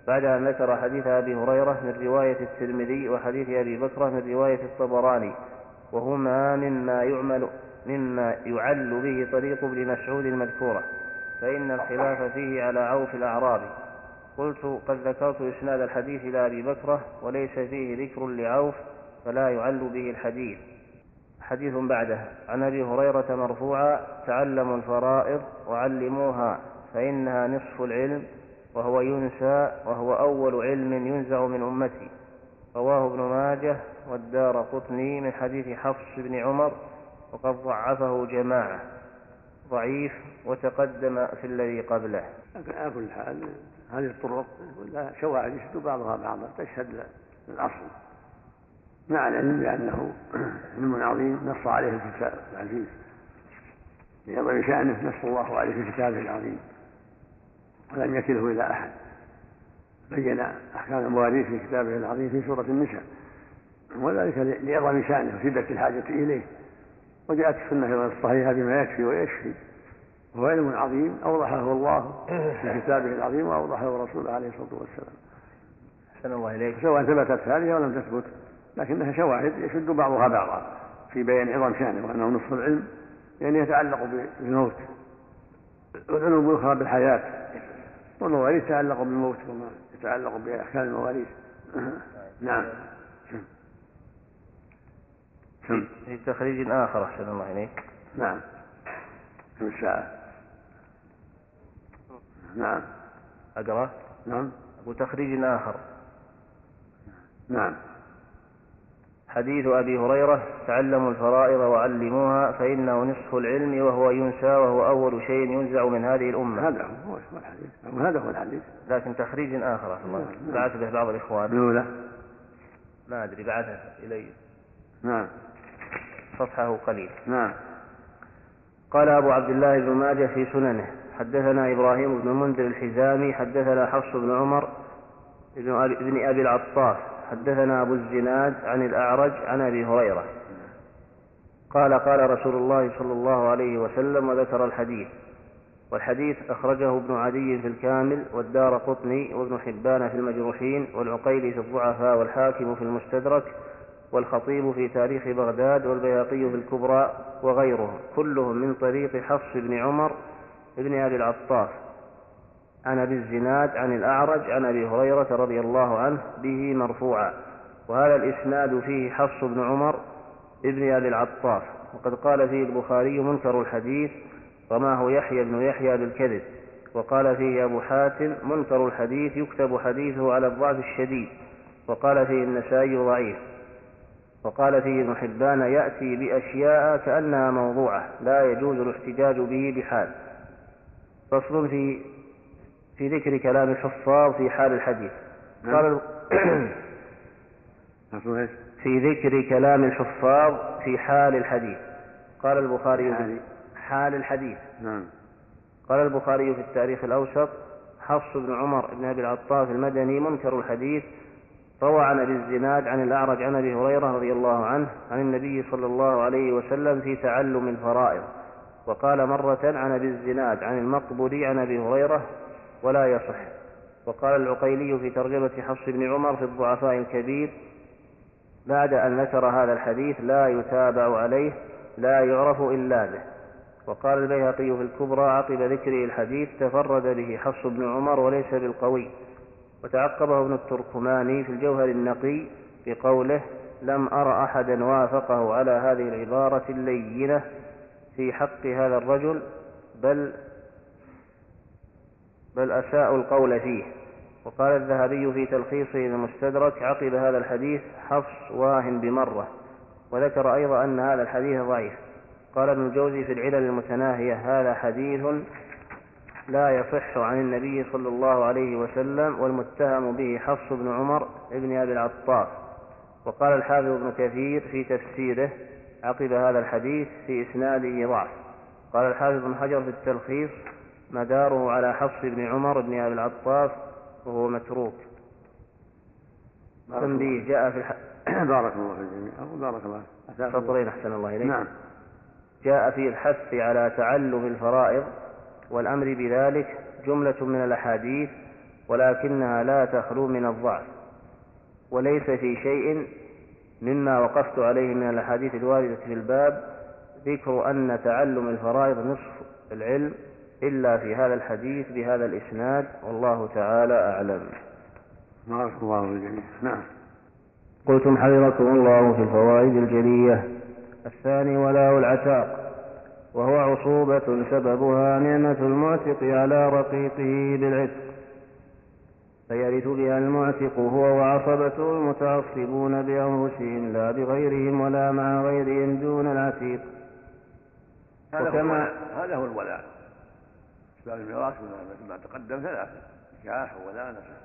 بعد أن ذكر حديث أبي هريرة من رواية الترمذي وحديث أبي بكرة من رواية الطبراني وهما مما يعمل مما يعل به طريق ابن مسعود المذكورة فإن الخلاف فيه على عوف الأعرابي قلت قد ذكرت إسناد الحديث إلى أبي بكرة وليس فيه ذكر لعوف فلا يعل به الحديث. حديث بعده. عن أبي هريرة مرفوعا تعلموا الفرائض وعلموها فإنها نصف العلم وهو ينسى وهو أول علم ينزع من أمتي. رواه ابن ماجه والدار قطني من حديث حفص بن عمر وقد ضعفه جماعة. ضعيف وتقدم في الذي قبله. على كل حال هذه الطرق شواهد يشد بعضها بعضا تشهد للأصل مع العلم بأنه علم عظيم نص عليه الكتاب العزيز. لعظم شأنه نص الله عليه في كتابه العظيم. ولم يكله إلى أحد. بين أحكام المواريث في كتابه العظيم في سورة النساء. وذلك لعظم شأنه وشدة الحاجة إليه. وجاءت السنة الصحيحة بما يكفي ويشفي. وهو علم عظيم أوضحه الله في كتابه العظيم وأوضحه رسوله عليه الصلاة والسلام. أحسن الله إليك. سواء ثبتت هذه أو لم تثبت لكنها شواهد يشد بعضها بعضا في بيان عظم شأنه وأنه نصف العلم يعني يتعلق بالموت والعلوم الأخرى بالحياة. والمواريث يتعلق بالموت وما يتعلق بأحكام المواريث. نعم. في تخريج آخر أحسن الله إليك. نعم. كم الساعة. نعم. أقرأ؟ نعم. وتخريج آخر. نعم. حديث أبي هريرة تعلموا الفرائض وعلموها فإنه نصف العلم وهو ينسى وهو أول شيء ينزع من هذه الأمة. هذا هو الحديث. هذا هو الحديث. لكن تخريج آخر الله. نعم. بعث به بعض الإخوان. الأولى. ما أدري بعثه إلي. نعم. صفحه قليل. نعم. قال أبو عبد الله بن ماجه في سننه حدثنا إبراهيم بن منذر الحزامي حدثنا حفص بن عمر بن أبي العطاف. حدثنا أبو الزناد عن الأعرج عن أبي هريرة. قال قال رسول الله صلى الله عليه وسلم وذكر الحديث. والحديث أخرجه ابن عدي في الكامل والدار قطني وابن حبان في المجروحين والعقيلي في الضعفاء والحاكم في المستدرك والخطيب في تاريخ بغداد والبياقي في الكبرى وغيرهم كلهم من طريق حفص بن عمر بن أبي العطاف. عن أبي الزناد عن الأعرج عن أبي هريرة رضي الله عنه به مرفوعا. وهذا الإسناد فيه حفص بن عمر بن أبي العطاف. وقد قال فيه البخاري منكر الحديث رماه يحيى بن يحيى بالكذب. وقال فيه أبو حاتم منكر الحديث يكتب حديثه على الضعف الشديد. وقال فيه النسائي ضعيف. وقال فيه ابن حبان يأتي بأشياء كأنها موضوعة لا يجوز الاحتجاج به بحال. فصل في في ذكر كلام الحفاظ في حال الحديث نعم. قال إيش؟ في ذكر كلام الحفاظ في حال الحديث قال البخاري حال. حال الحديث نعم قال البخاري في التاريخ الأوسط حفص بن عمر بن أبي العطاف المدني منكر الحديث روى عن أبي الزناد عن الأعرج عن أبي هريرة رضي الله عنه عن النبي صلى الله عليه وسلم في تعلم الفرائض وقال مرة عن أبي الزناد عن المقبول عن أبي هريرة ولا يصح. وقال العقيلي في ترجمة حفص بن عمر في الضعفاء الكبير بعد أن ذكر هذا الحديث لا يتابع عليه لا يعرف إلا به. وقال البيهقي في الكبرى عقب ذكره الحديث تفرد به حفص بن عمر وليس بالقوي. وتعقبه ابن التركماني في الجوهر النقي بقوله لم أر أحدا وافقه على هذه العبارة اللينة في حق هذا الرجل بل بل أساءوا القول فيه. وقال الذهبي في تلخيصه المستدرك عقب هذا الحديث حفص واهن بمرة وذكر أيضا أن هذا الحديث ضعيف. قال ابن الجوزي في العلل المتناهية هذا حديث لا يصح عن النبي صلى الله عليه وسلم والمتهم به حفص بن عمر بن أبي العطاف. وقال الحافظ ابن كثير في تفسيره عقب هذا الحديث في إسناده ضعف. قال الحافظ ابن حجر في التلخيص مداره على حفص بن عمر بن أبي العطاف وهو متروك. تنبيه جاء في الح... بارك الله في الجميع أو بارك الله. سطرين أحسن الله إليك. نعم. جاء في الحث على تعلم الفرائض والأمر بذلك جملة من الأحاديث ولكنها لا تخلو من الضعف وليس في شيء مما وقفت عليه من الأحاديث الواردة في الباب ذكر أن تعلم الفرائض نصف العلم إلا في هذا الحديث بهذا الإسناد والله تعالى أعلم. بارك الله في الجميع نعم. قلتم حفظكم الله في الفوائد الجلية. الثاني ولاء العتاق. وهو عصوبة سببها نعمة المعتق على رقيقه بالعتق. فيرث بها المعتق هو وعصبته المتعصبون بأنفسهم لا بغيرهم ولا مع غيرهم دون العتيق. هذا وكما- هو هذا هو الولاء. أسباب الميراث ما تقدم ثلاثة. نكاح وولاء نسب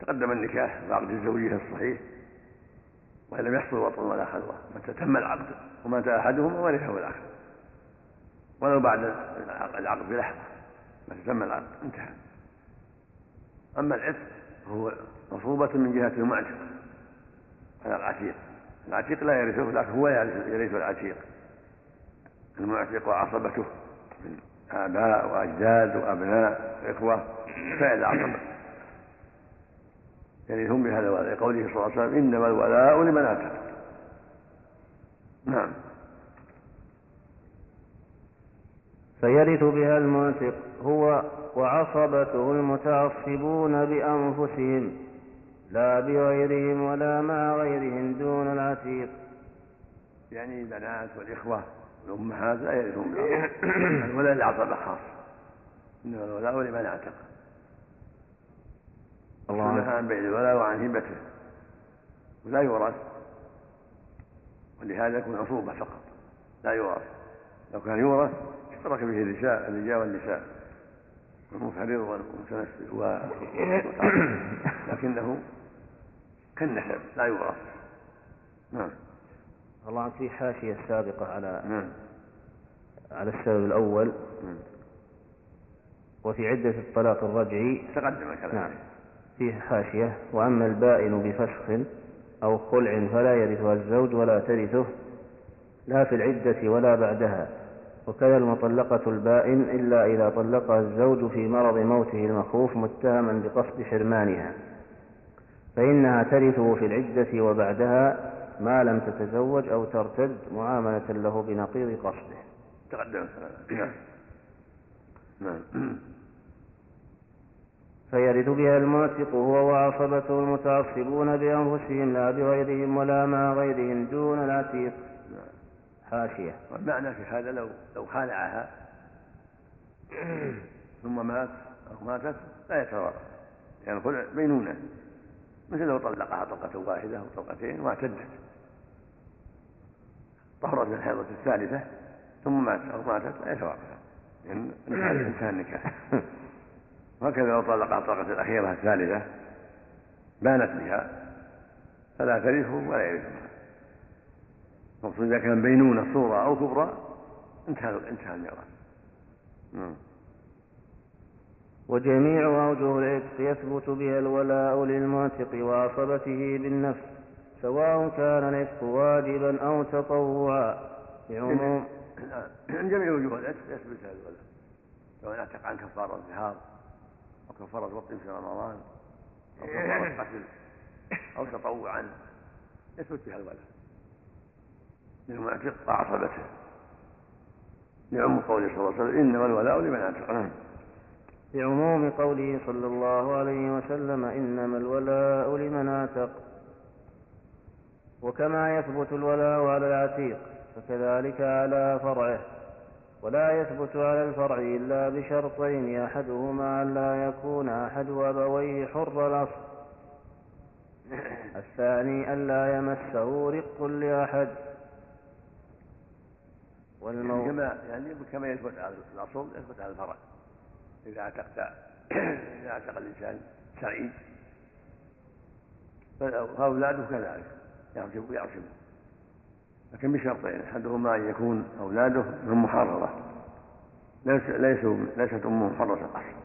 تقدم النكاح بعقد الزوجية الصحيح. وإن لم يحصل وطن ولا خلوة. متى تم العقد ومات أحدهما ورثه الآخر. ولو بعد العقد بلحظة. متى تم العقد. انتهى. أما العتق هو مصوبة من جهة المعتق. على العتيق. العتيق لا يرثه لكن هو يرث العتيق. المعتق وعصبته آباء وأجداد وأبناء وإخوة فعل عصبة يعني هم بهذا الولاء لقوله صلى الله عليه وسلم إنما الولاء لمن أتى. نعم. فيرث بها المعتق هو وعصبته المتعصبون بأنفسهم لا بغيرهم ولا مع غيرهم دون العتيق. يعني البنات والإخوة والأمهات لا يرثون ولا العصبة خاصة إنما الولاء لمن اعتق الله عن بيع الولاء وعن هبته. ولا يورث. ولهذا يكون عصوبة فقط. لا يورث. لو كان يورث اشترك به النساء الرجال والنساء. والمفرر والمتنسل لكنه كالنسب. لا يورث. نعم. الله في حاشية سابقة على نعم. على السبب الأول. نعم. وفي عدة الطلاق الرجعي. تقدم الكلام نعم. فيه حاشية. وأما البائن بفسخ أو خلع فلا يرثها الزوج ولا ترثه لا في العدة ولا بعدها. وكذا المطلقة البائن إلا إذا طلقها الزوج في مرض موته المخوف متهما بقصد حرمانها. فإنها ترثه في العدة وبعدها ما لم تتزوج أو ترتد معاملة له بنقيض قصده. تقدم. نعم. فيرث بها المعتق هو وعصبته المتعصبون بأنفسهم لا بغيرهم ولا مع غيرهم دون العتيق. حاشية. والمعنى في هذا لو لو خالعها ثم مات أو ماتت لا يتوارث. يعني الخلع بينونة مثل لو طلقها طلقة واحدة أو طلقتين واعتدت. طهرت من الحيضة الثالثة ثم مات. أو ماتت لا يتوارث يعني انتهى النكاح وهكذا لو طلقها الطلقة الأخيرة الثالثة بانت بها فلا ترثه ولا يرثها المقصود إذا كان بينونة صورة أو كبرى انتهى انتهى الميراث. نعم. وجميع أوجه العتق يثبت بها الولاء للمعتق وعصبته بالنفس. سواء كان العتق واجبا أو تطوعا. بعموم. جميع وجوه العتق يثبت بها الولاء. سواء اعتق عن كفارة الظهار أو كفارة وقت في رمضان أو كفارة قتل أو تطوعا يثبت بها الولاء. للمعتق وعصبته لعم قوله صلى الله عليه وسلم إنما الولاء لمن اعتق نعم لعموم قوله صلى الله عليه وسلم إنما الولاء لمن اعتق وكما يثبت الولاء على العتيق فكذلك على فرعه. ولا يثبت على الفرع إلا بشرطين أحدهما أن لا يكون أحد أبويه حر الأصل الثاني أن لا يمسه رق لأحد. والمو... كما يعني كما يثبت على الاصل يثبت على الفرع. إذا اعتقت إذا اعتق الإنسان سعيد فاولاده كذلك. يعصب يعصب لكن بشرطين أحدهما أن يكون أولاده من محرره ليسوا ليست امهم حرة الأصل.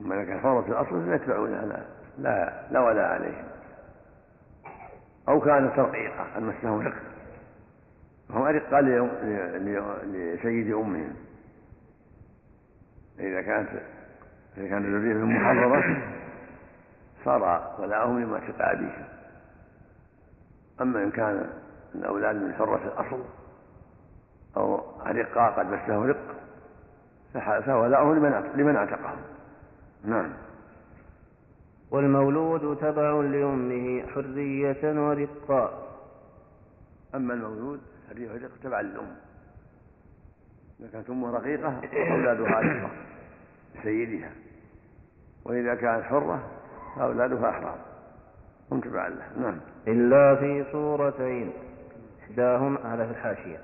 أما إذا كان حرة الأصل فيتبعونها لا لا لا ولا عليهم أو كانت رقيقه ان مسهم رق فهم أرقى لسيد أمهم. إذا كانت إذا كانت الذرية محررة صار ولاؤهم لمعتق أبيهم أما إن كان الأولاد من حرة الأصل أو أرقاء قد مسه رق فولاؤه لمن لمن اعتقهم نعم. والمولود تبع لأمه حرية ورقا أما المولود الريح رق تبع للأم. إذا كانت أمه رقيقة أولادها رقة لسيدها. وإذا كانت حرة فأولادها أحرار هم تبعا له. نعم. إلا في صورتين. إحداهما هذا في الحاشية.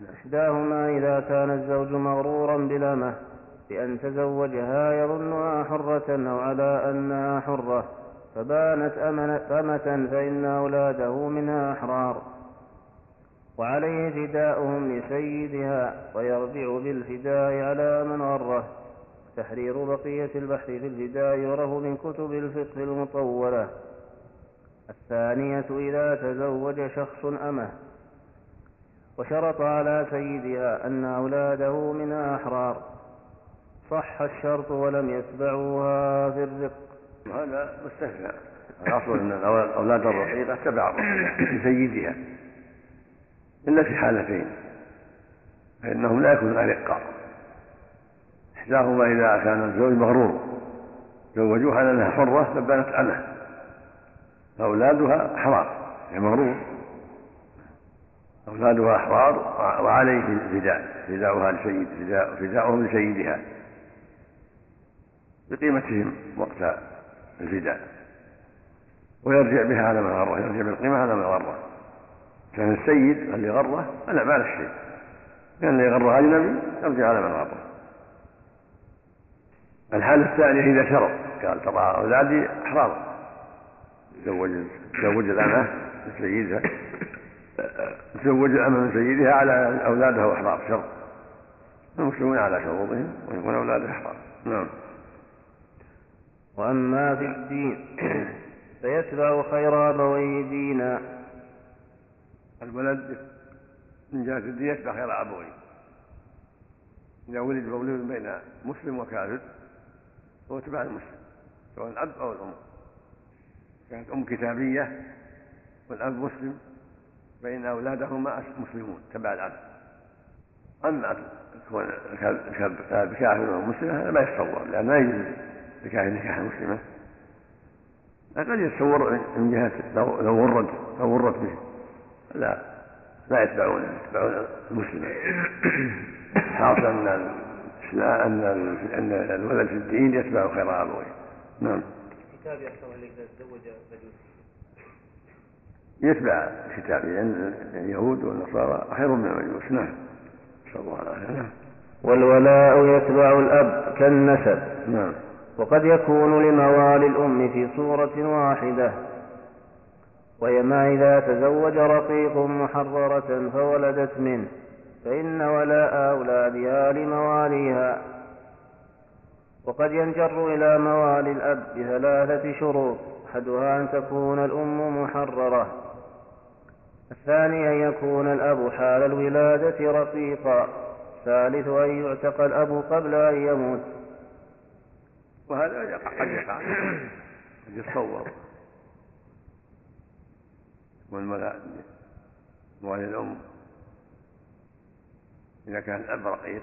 نعم. إحداهما إذا كان الزوج مغرورا بالأمة بأن تزوجها يظنها حرة أو على أنها حرة. فبانت أمة فإن أولاده منها أحرار. وعليه فداؤهم لسيدها ويرجع بالفداء على من غره. تحرير بقية البحث في الفداء يره من كتب الفقه المطولة. الثانية إذا تزوج شخص أمه وشرط على سيدها أن أولاده منها أحرار صح الشرط ولم يتبعوها في الرق هذا مستثنى. الأصل أن الأولاد الرقيقة تبع لسيدها إلا في حالتين. فإنهم لا يكونون أرقاء إحداهما إذا كان الزوج مغرور زوجوها لأنها حرة فبانت أمه. فأولادها أحرار هي مغرور. أولادها أحرار وعليه فداء فداؤها لسيد فداء فداؤهم لسيدها بقيمتهم وقت الفداء. ويرجع بها على من غره يرجع بالقيمة على من غره. كان السيد اللي غرة فلا ما له شيء كان اللي غرة أجنبي يرجع على من غره. الحالة الثانية إذا شرط قال ترى أولادي أحرار. تزوج تزوج الأمة من سيدها. تزوج الأمة من سيدها على أولادها أحرار شرط المسلمون على شروطهم ويكون أولادها أحرار نعم. وأما في الدين فيتبع خير أبويه دينا الولد من جهة الدين يتبع خير أبويه. إذا ولد مولود بين مسلم وكافر هو تبع المسلم سواء الأب أو الأم. كانت أم كتابية والأب مسلم فإن أولادهما مسلمون تبع الأب. أما كون بكافر أو مسلمة هذا ما يتصور لأن ما يجوز بكافر نكاح مسلمة. قد يتصور من جهة لو ورد لو ورد به. لا لا يتبعون يتبعون المسلمة خاصة أن أن الولد في الدين يتبع خير أبويه. نعم. كتاب يحصل عليك تزوج مجوسي يتبع الكتاب لأن اليهود والنصارى خير من المجوس نعم. نسأل الله العافية. نعم. والولاء يتبع الأب كالنسب. نعم. وقد يكون لموالي الأم في صورة واحدة. وهي ما إذا تزوج رقيق محررة فولدت منه. فإن ولاء أولادها لمواليها. وقد ينجر إلى موالي الأب بثلاثة شروط أحدها أن تكون الأم محررة. الثاني أن يكون الأب حال الولادة رقيقا الثالث أن يعتق الأب قبل أن يموت. وهذا قد يقع قد يتصور. والمولى موالي الأم إذا كان الأب رقيق.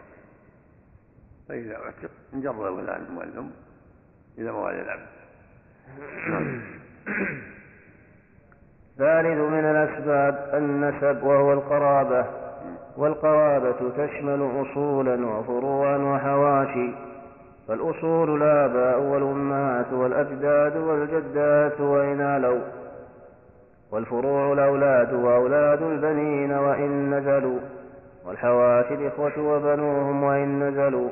فإذا اعتق انجر من موالي الأم إلى موالي الأب ثالث من الأسباب النسب وهو القرابة. والقرابة تشمل أصولا وفروعا وحواشي. فالأصول الآباء والأمهات والأجداد والجدات وإن علوا والفروع الأولاد وأولاد البنين وإن نزلوا. والحواشي الإخوة وبنوهم وإن نزلوا.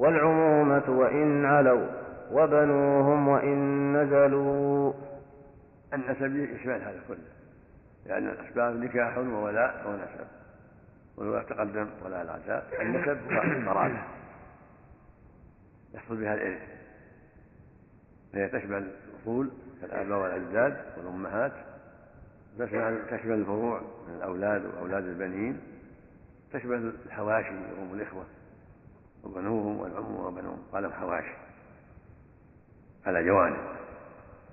والعمومة وإن علوا وبنوهم وإن نزلوا. النسب يشمل هذا كله لأن الأسباب نكاح وولاء ونسب والولاء تقدم ولا العزاء النسب قرابة يحصل بها الإرث فهي تشمل الأصول كالآباء والأجداد والأمهات تشمل تشمل الفروع من الأولاد وأولاد البنين تشمل الحواشي وهم الإخوة. وبنوهم والعم وبنوهم. قالوا حواشي. على جوانب.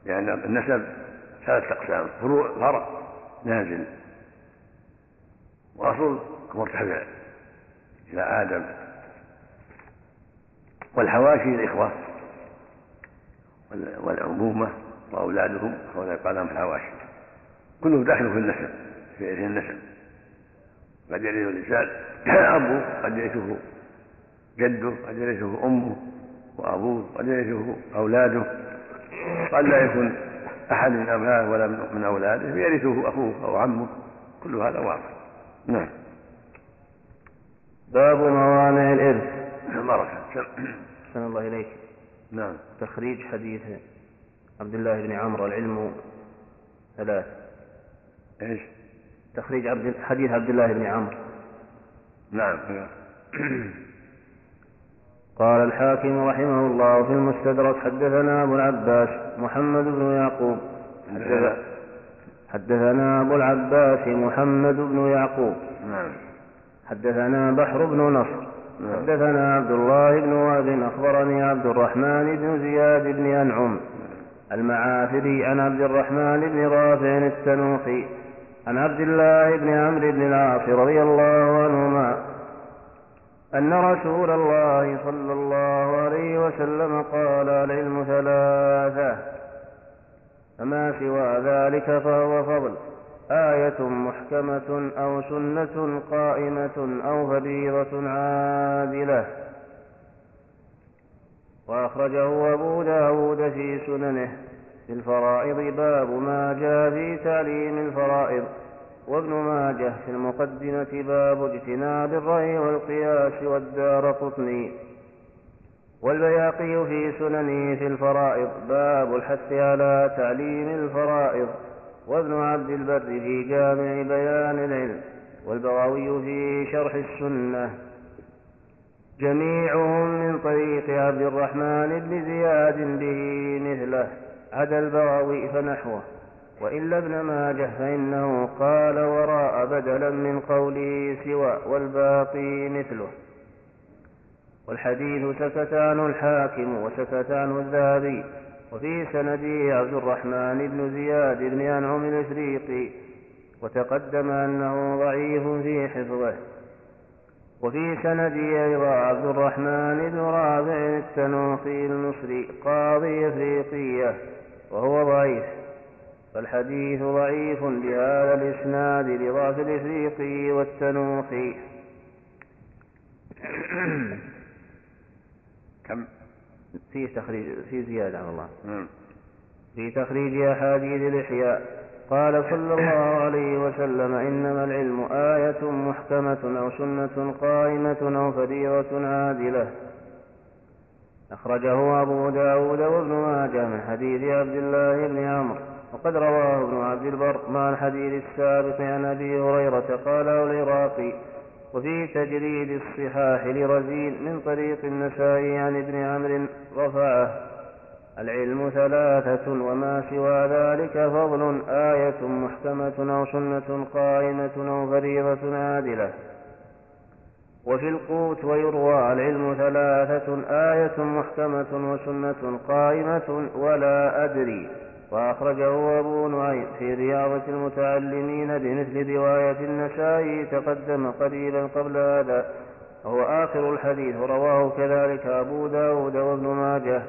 لأن النسب ثلاثة أقسام. فروع فرع نازل. وأصل مرتفع إلى آدم. والحواشي الإخوة. والعمومة وأولادهم هؤلاء يقال لهم الحواشي. كله داخل في النسب في النسب قد يرث الإنسان. أبوه قد يرثه. جده قد يرثه أمه وأبوه قد يرثه أولاده قد لا يكون أحد من أبنائه ولا من أولاده فيرثه أخوه أو عمه. كل هذا واضح. نعم. باب موانع الإرث. البركة أحسن الله إليك. نعم. تخريج حديث عبد الله بن عمرو العلم ثلاث. إيش؟ تخريج عبد حديث عبد الله بن عمرو. نعم. قال الحاكم رحمه الله في المستدرك حدثنا أبو العباس محمد بن يعقوب. حدثنا. أبو العباس محمد بن يعقوب. نعم. حدثنا بحر بن نصر. حدثنا عبد الله بن وهب أخبرني عبد الرحمن بن زياد بن أنعم المعافري عن عبد الرحمن بن رافع التنوخي عن عبد الله بن عمرو بن العاص رضي الله عنهما أن رسول الله صلى الله عليه وسلم قال العلم ثلاثة فما سوى ذلك فهو فضل. آية محكمة أو سنة قائمة أو فريضة عادلة. وأخرجه أبو داود في سننه. في الفرائض باب ما جاء في تعليم الفرائض. وابن ماجه في المقدمة باب اجتناب الرأي والقياس والدار قطني. والبياقي في سننه في الفرائض. باب الحث على تعليم الفرائض. وابن عبد البر في جامع بيان العلم. والبغوي في شرح السنة. جميعهم من طريق عبد الرحمن بن زياد به مثله. عدا البغوي فنحوه. وإلا ابن ماجه فإنه قال وراء بدلا من قوله سوى والباقي مثله. والحديث سكت عنه الحاكم وسكت عنه الذهبي وفي سنده عبد الرحمن بن زياد بن أنعم الإفريقي وتقدم أنه ضعيف في حفظه. وفي سنده أيضا عبد الرحمن بن رافع التنوخي المصري قاضي إفريقية وهو ضعيف. فالحديث ضعيف بهذا الإسناد لضعف الإفريقي والتنوخي كم؟ في تخريج في زيادة على الله. نعم. في تخريج أحاديث الإحياء. قال صلى الله عليه وسلم إنما العلم آية محكمة أو سنة قائمة أو فريضة عادلة. أخرجه أبو داود وابن ماجه من حديث عبد الله بن عمرو. وقد رواه ابن عبد البر مع الحديث السابق عن أبي هريرة قاله العراقي وفي تجريد الصحاح لرزين من طريق النسائي عن ابن عمرو رفعه العلم ثلاثة وما سوى ذلك فضل آية محكمة أو سنة قائمة أو فريضة عادلة. وفي القوت ويروى العلم ثلاثة آية محكمة وسنة قائمة ولا أدري. وأخرجه أبو نعيم في رياضة المتعلمين بمثل رواية النسائي تقدم قريبا قبل هذا وهو آخر الحديث ورواه كذلك أبو داود وابن ماجه.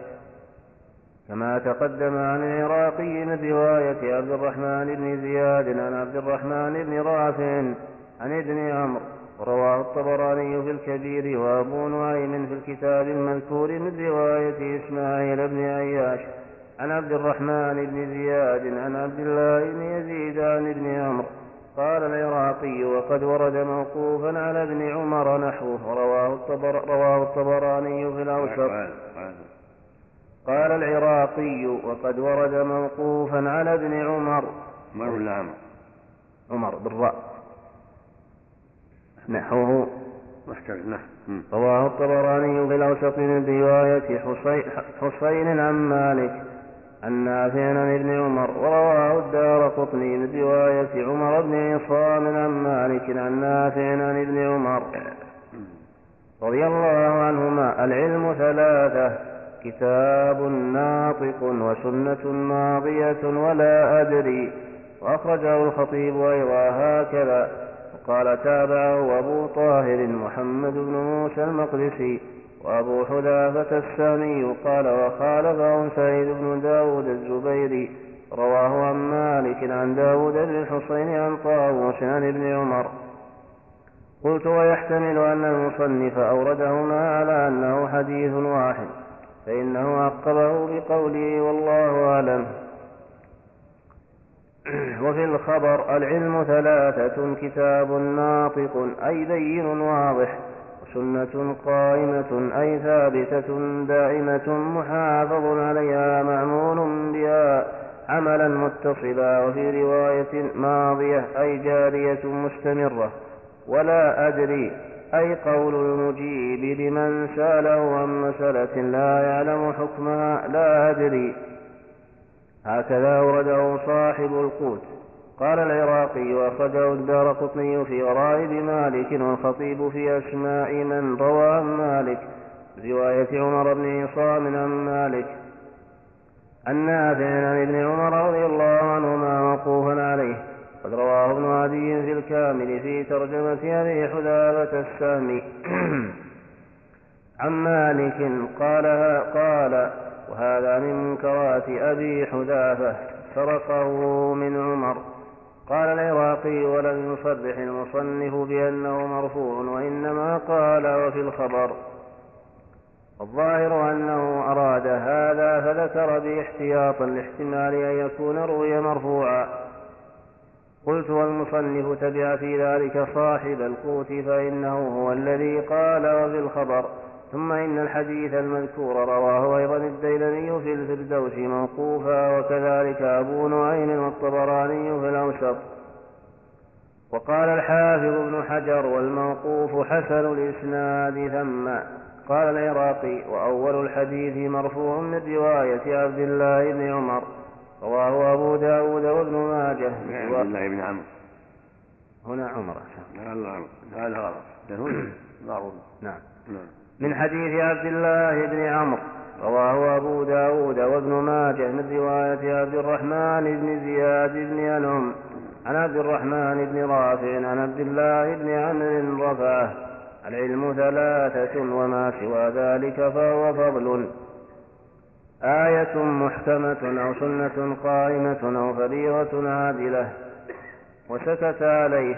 كما تقدم عن العراقي من رواية عبد الرحمن بن زياد عن عبد الرحمن بن رافع عن ابن عمرو ورواه الطبراني في الكبير وأبو نعيم في الكتاب المذكور من رواية إسماعيل بن عياش. عن عبد الرحمن بن زياد عن عبد الله بن يزيد عن ابن عمرو قال العراقي وقد ورد موقوفا على ابن عمر نحوه رواه, الطبر رواه الطبراني في الأوسط قال العراقي وقد ورد موقوفا على ابن عمر. عمر ولا عمر؟ عمر بالراء. نحوه. محتاج نعم رواه الطبراني في الأوسط من رواية حسين عن مالك. عن نافع عن ابن عمر ورواه الدار قطني من رواية عمر بن عصام عن مالك عن نافع عن ابن عمر. رضي الله عنهما العلم ثلاثة كتاب ناطق وسنة ماضية ولا أدري. وأخرجه الخطيب أيضا هكذا وقال تابعه أبو طاهر محمد بن موسى المقدسي. وأبو حذافة السامي قال وخالفه سعيد بن داود الزبيري رواه عن مالك عن داود بن الحصين عن طاووس عن ابن عمر. قلت ويحتمل أن المصنف أوردهما على أنه حديث واحد فإنه عقبه بقوله والله أعلم. وفي الخبر العلم ثلاثة كتاب ناطق أي بين واضح. سنة قائمة أي ثابتة دائمة محافظ عليها معمول بها عملا متصلا وفي رواية ماضية أي جارية مستمرة. ولا أدري أي قول المجيب لمن سأله عن مسألة لا يعلم حكمها لا أدري. هكذا أورده صاحب القوت. قال العراقي وأخرجه الدار قطني في غرائب مالك والخطيب في أسماء من روى عن مالك. رواية عمر بن عصام عن مالك. عن نافع عن ابن عمر رضي الله عنهما موقوفا عليه. قد رواه ابن عدي في الكامل في ترجمة أبي حذافة السامي. عن مالك قال قال وهذا من منكرات أبي حذافة سرقه من عمر. قال العراقي ولم يصرح المصنف بأنه مرفوع وإنما قال وفي الخبر. الظاهر أنه أراد هذا فذكر باحتياطا لاحتمال أن يكون روي مرفوعا. قلت والمصنف تبع في ذلك صاحب القوت فإنه هو الذي قال وفي الخبر. ثم إن الحديث المذكور رواه أيضا الديلمي في الفردوس موقوفا وكذلك أبو نعيم والطبراني في الأوسط وقال الحافظ ابن حجر والموقوف حسن الإسناد ثم قال العراقي وأول الحديث مرفوع من رواية عبد الله بن عمر رواه أبو داود وابن ماجه عبد الله بن عمرو هنا عمر لا هذا غلط معروف نعم نعم من حديث عبد الله بن عمرو رواه أبو داود وابن ماجه من رواية عبد الرحمن بن زياد بن أنهم عن عبد الرحمن بن رافع عن عبد الله بن عمرو رفعة العلم ثلاثة وما سوى ذلك فهو فضل. آية محكمة أو سنة قائمة أو فريضة عادلة وسكت عليه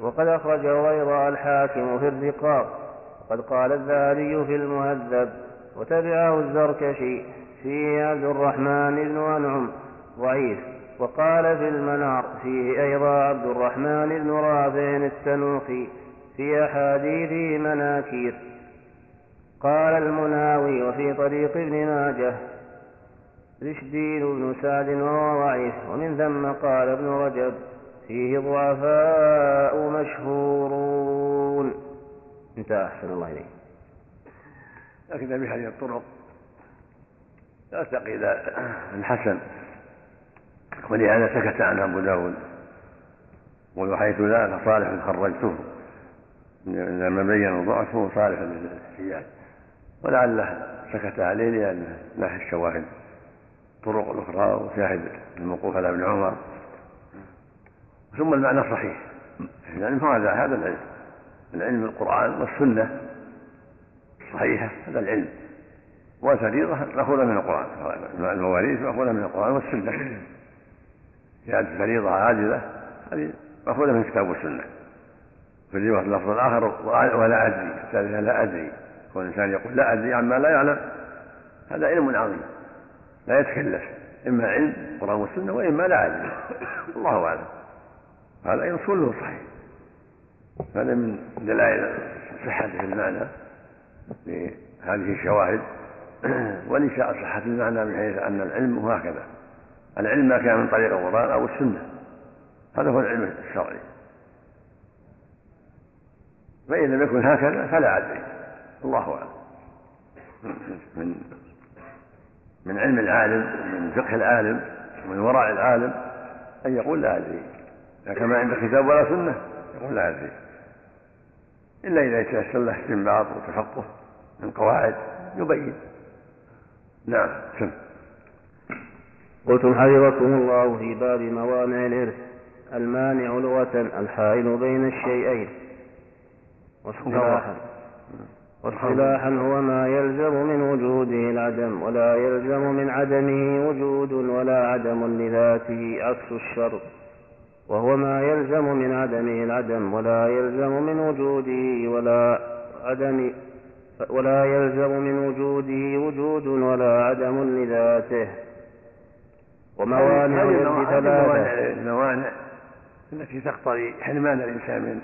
وقد أخرجه غير الحاكم في الرقاق وقد قال الذهبي في المهذب وتبعه الزركشي فيه عبد الرحمن بن أنعم. ضعيف. وقال في المنار فيه أيضا عبد الرحمن بن رافع التنوخي في أحاديثه مناكير. قال المناوي وفي طريق ابن ماجه رشدين بن سعد وهو ضعيف. ومن ثم قال ابن رجب فيه ضعفاء مشهورون. انتهى أحسن الله إليك. لكن بهذه الطرق يرتقي إلى الحسن. ولهذا سكت عنه أبو داود. وحيث لا فصالح خرجته. لما بين ضعفه صالح للاحتجاج ولعله سكت عليه لأن ناحية الشواهد. الطرق الأخرى وشاهد الموقوف على ابن عمر. ثم المعنى صحيح يعني هذا هذا العلم. العلم القرآن والسنة. الصحيحة هذا العلم. والفريضة مأخوذة من القرآن. المواريث مأخوذة من القرآن والسنة. كانت فريضة عاجلة هذه مأخوذة من الكتاب والسنة. في اللفظ الآخر ولا أدري. الثالثة لا أدري كون الإنسان يقول لا أدري عما لا يعلم. هذا علم عظيم. لا يتكلف إما علم القرآن والسنة وإما لا علم الله أعلم. هذا أيضا كله صحيح هذا من دلائل صحة المعنى لهذه الشواهد. ولشاء صحة المعنى من حيث أن العلم هكذا. العلم ما كان من طريق القرآن أو السنة. هذا هو العلم الشرعي. فإن لم يكن هكذا فلا أدري. الله أعلم. من من علم العالم من فقه العالم ومن وراء العالم أن يقول لا أدري. لكن ما عنده كتاب ولا سنة يقول لا أدري. إلا إذا يتيسر له استنباط وتفقه من قواعد يبين. نعم سم. قلتم حفظكم الله في باب موانع الإرث المانع لغة الحائل بين الشيئين. واصطلاحا. واصطلاحا هو ما يلزم من وجوده العدم ولا يلزم من عدمه وجود ولا عدم لذاته عكس الشرط. وهو ما يلزم من عدمه العدم ولا يلزم من وجوده ولا عدم ولا يلزم من وجوده وجود ولا عدم لذاته. وموانع ثلاثة الموانع التي تقتضي حرمان الإنسان من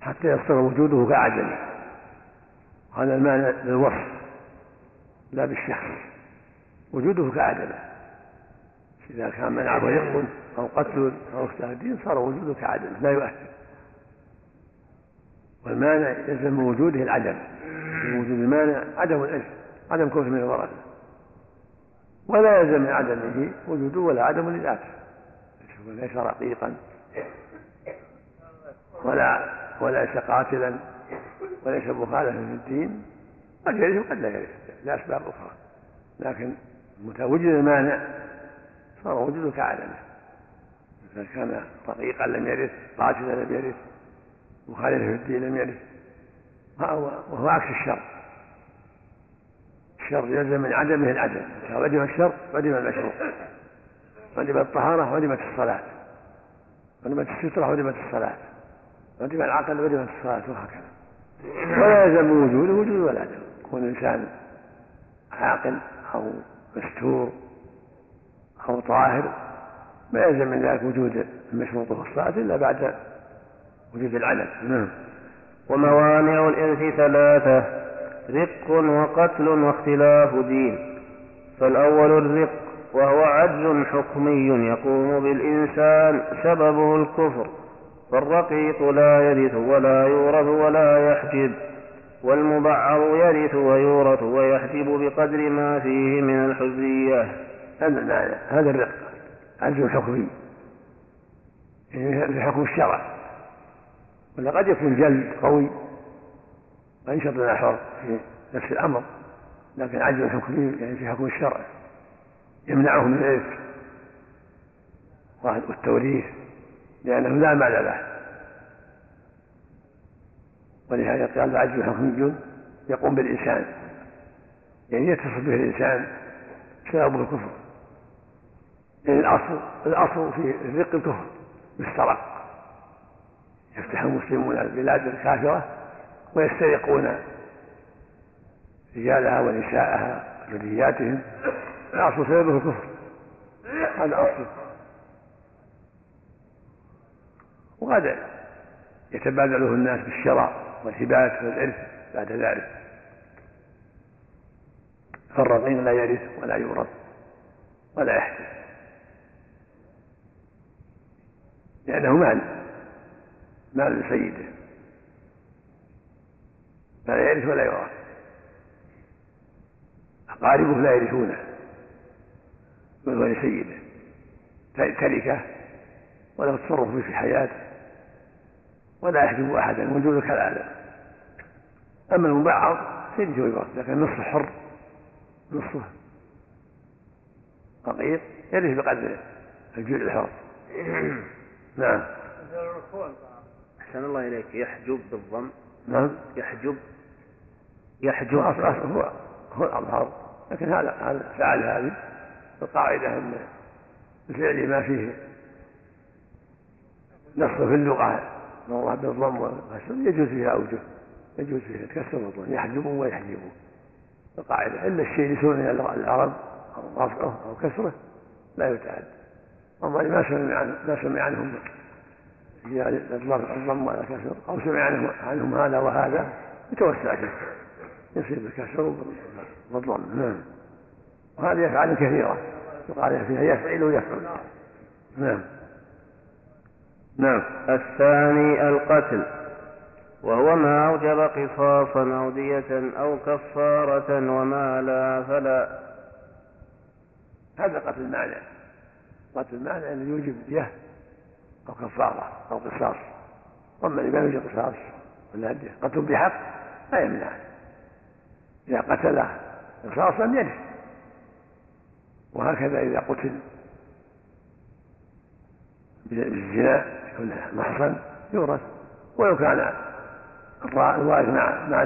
حتى يصير وجوده كعدمه هذا المانع للوصف لا بالشخص. وجوده كعدمه إذا كان منعه رق أو قتل أو اختلاف الدين صار وجوده كعدمه لا يؤثر. والمانع يلزم من وجوده العدم من وجود المانع عدم الإرث عدم كونه من الورثة ولا يلزم من عدمه وجوده ولا عدم لذاته. ليس رقيقا ولا وليس قاتلا وليس مخالفا في الدين. قد يرث وقد لا يرث لأسباب أخرى. لكن متى وجد المانع صار وجوده كعدمه إذا كان رقيقا لم يرث قاتلا لم يرث مخالفا في الدين لم يرث. وهو عكس الشر. الشر يلزم من عدمه العدم. إذا وجب الشر وجب المشروع. وجبت الطهارة وجبت الصلاة. وجبت السترة وجبت الصلاة. وجب العقل وجبت الصلاة وهكذا. ولا يلزم وجوده وجود ولا يكون الإنسان عاقل أو مستور. أو طاهر ما يلزم من ذلك وجود المشروط في الصلاة إلا بعد وجود العدم نعم. وموانع الإرث ثلاثة رق وقتل واختلاف دين. فالأول الرق وهو عجز حكمي يقوم بالإنسان سببه الكفر. فالرقيق لا يرث ولا يورث ولا يحجب. والمبعض يرث ويورث ويحجب بقدر ما فيه من الحزية هذا الرق. عجز حكمي يعني في حكم الشرع. ولا قد يكون جلد قوي. وينشط الحر في نفس الأمر. لكن عجز حكمي يعني في حكم الشرع. يمنعه من الإرث والتوريث. لأنه لا مال له. ولهذا قال العجز حكمي يقوم بالإنسان. يعني يتصل به الإنسان. سببه الكفر. يعني الأصل الأصل في الرق الكفر بالسرق يفتح المسلمون البلاد الكافرة ويسترقون رجالها ونساءها وذرياتهم. الأصل سببه الكفر. هذا أصل وقد يتبادله الناس بالشراء والهبات والإرث بعد ذلك. فالرضين لا يرث ولا يورث ولا يحتل. لأنه مال مال لسيده فلا يرث ولا يورث أقاربه لا يرثونه بل هو لسيده تركه وله تصرف في حياته ولا يحجب أحدا وجوده كالعادة أما المبعض يرث ويورث لكن نصف حر نصفه فقير يرث بقدر الجزء الحر. نعم. أحسن الله إليك. يحجب بالضم. نعم. يحجب. يحجب. أصل أصل هو هو الأظهر. لكن هذا هذا فعل هذه القاعدة أن الفعل ما فيه نص في اللغة. الله بالضم والكسر يجوز فيها أوجه يجوز فيها الكسر والضم. يحجبون ويحجبون القاعدة إلا الشيء لسنن العرب أو رفعه أو كسره لا يتعد. أما ما سمع عنه ما سمع عنهم الضم ولا كسر أو سمع عنهم, عنهم هذا وهذا يتوسع فيه يصير بالكسر والضم نعم. وهذه أفعال كثيرة. يقال فيها يفعل ويفعل. نعم. نعم. الثاني القتل. وهو ما أوجب قصاصا أو دية أو كفارة وما لا فلا. هذا قتل معنى قتل معنى أنه يوجب دية أو كفارة أو قصاص. أما اللي ما يوجب قصاص ولا دية قتل بحق لا يمنع. إذا قتل قصاصا يرث وهكذا إذا قتل بالزنا يكون محصن يورث. ولو كان الوارث مع مع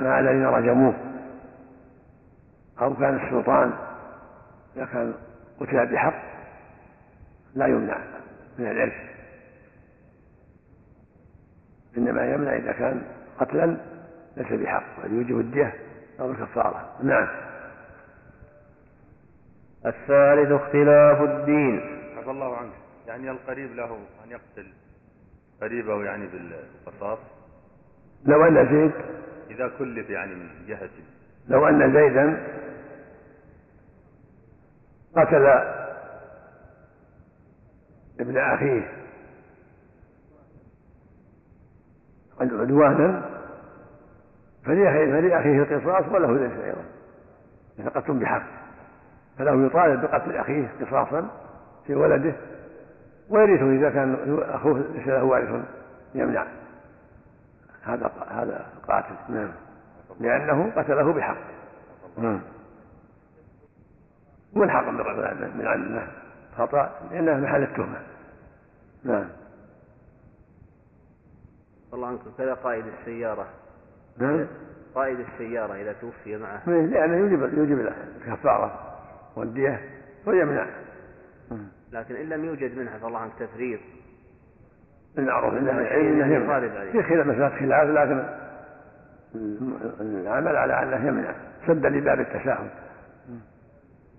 مع الذين رجموه أو كان السلطان إذا كان قتل بحق لا يمنع من الإرث إنما يمنع إذا كان قتلا ليس بحق بل يوجب الدية أو الكفارة. نعم. الثالث اختلاف الدين. عفى الله عنك. يعني القريب له أن يقتل. قريبه يعني بالقصاص. لو أن زيد. إذا كلف يعني من جهة. لو أن زيدا قتل ابن أخيه. عدوانا. فلأخيه القصاص وله ذلك أيضا. إذا قتل بحق. فله يطالب بقتل أخيه قصاصا في ولده. ويرثه إذا كان أخوه ليس له وارث يمنع. هذا هذا قاتل نعم. لأنه قتله بحق. نعم. ملحق من عنه خطأ؟ لأنه محل التهمة. نعم. الله عنك كذا قائد السيارة. نعم. قائد السيارة إذا توفي معه. لأنه يوجب يوجب الكفارة والدية ويمنع لكن إن لم يوجد منها فالله عنك تفريط. المعروف انه شيء انه يمنع. في خلاف مسألة خلاف لكن العمل على أنه يمنع. سدا لباب التساهل.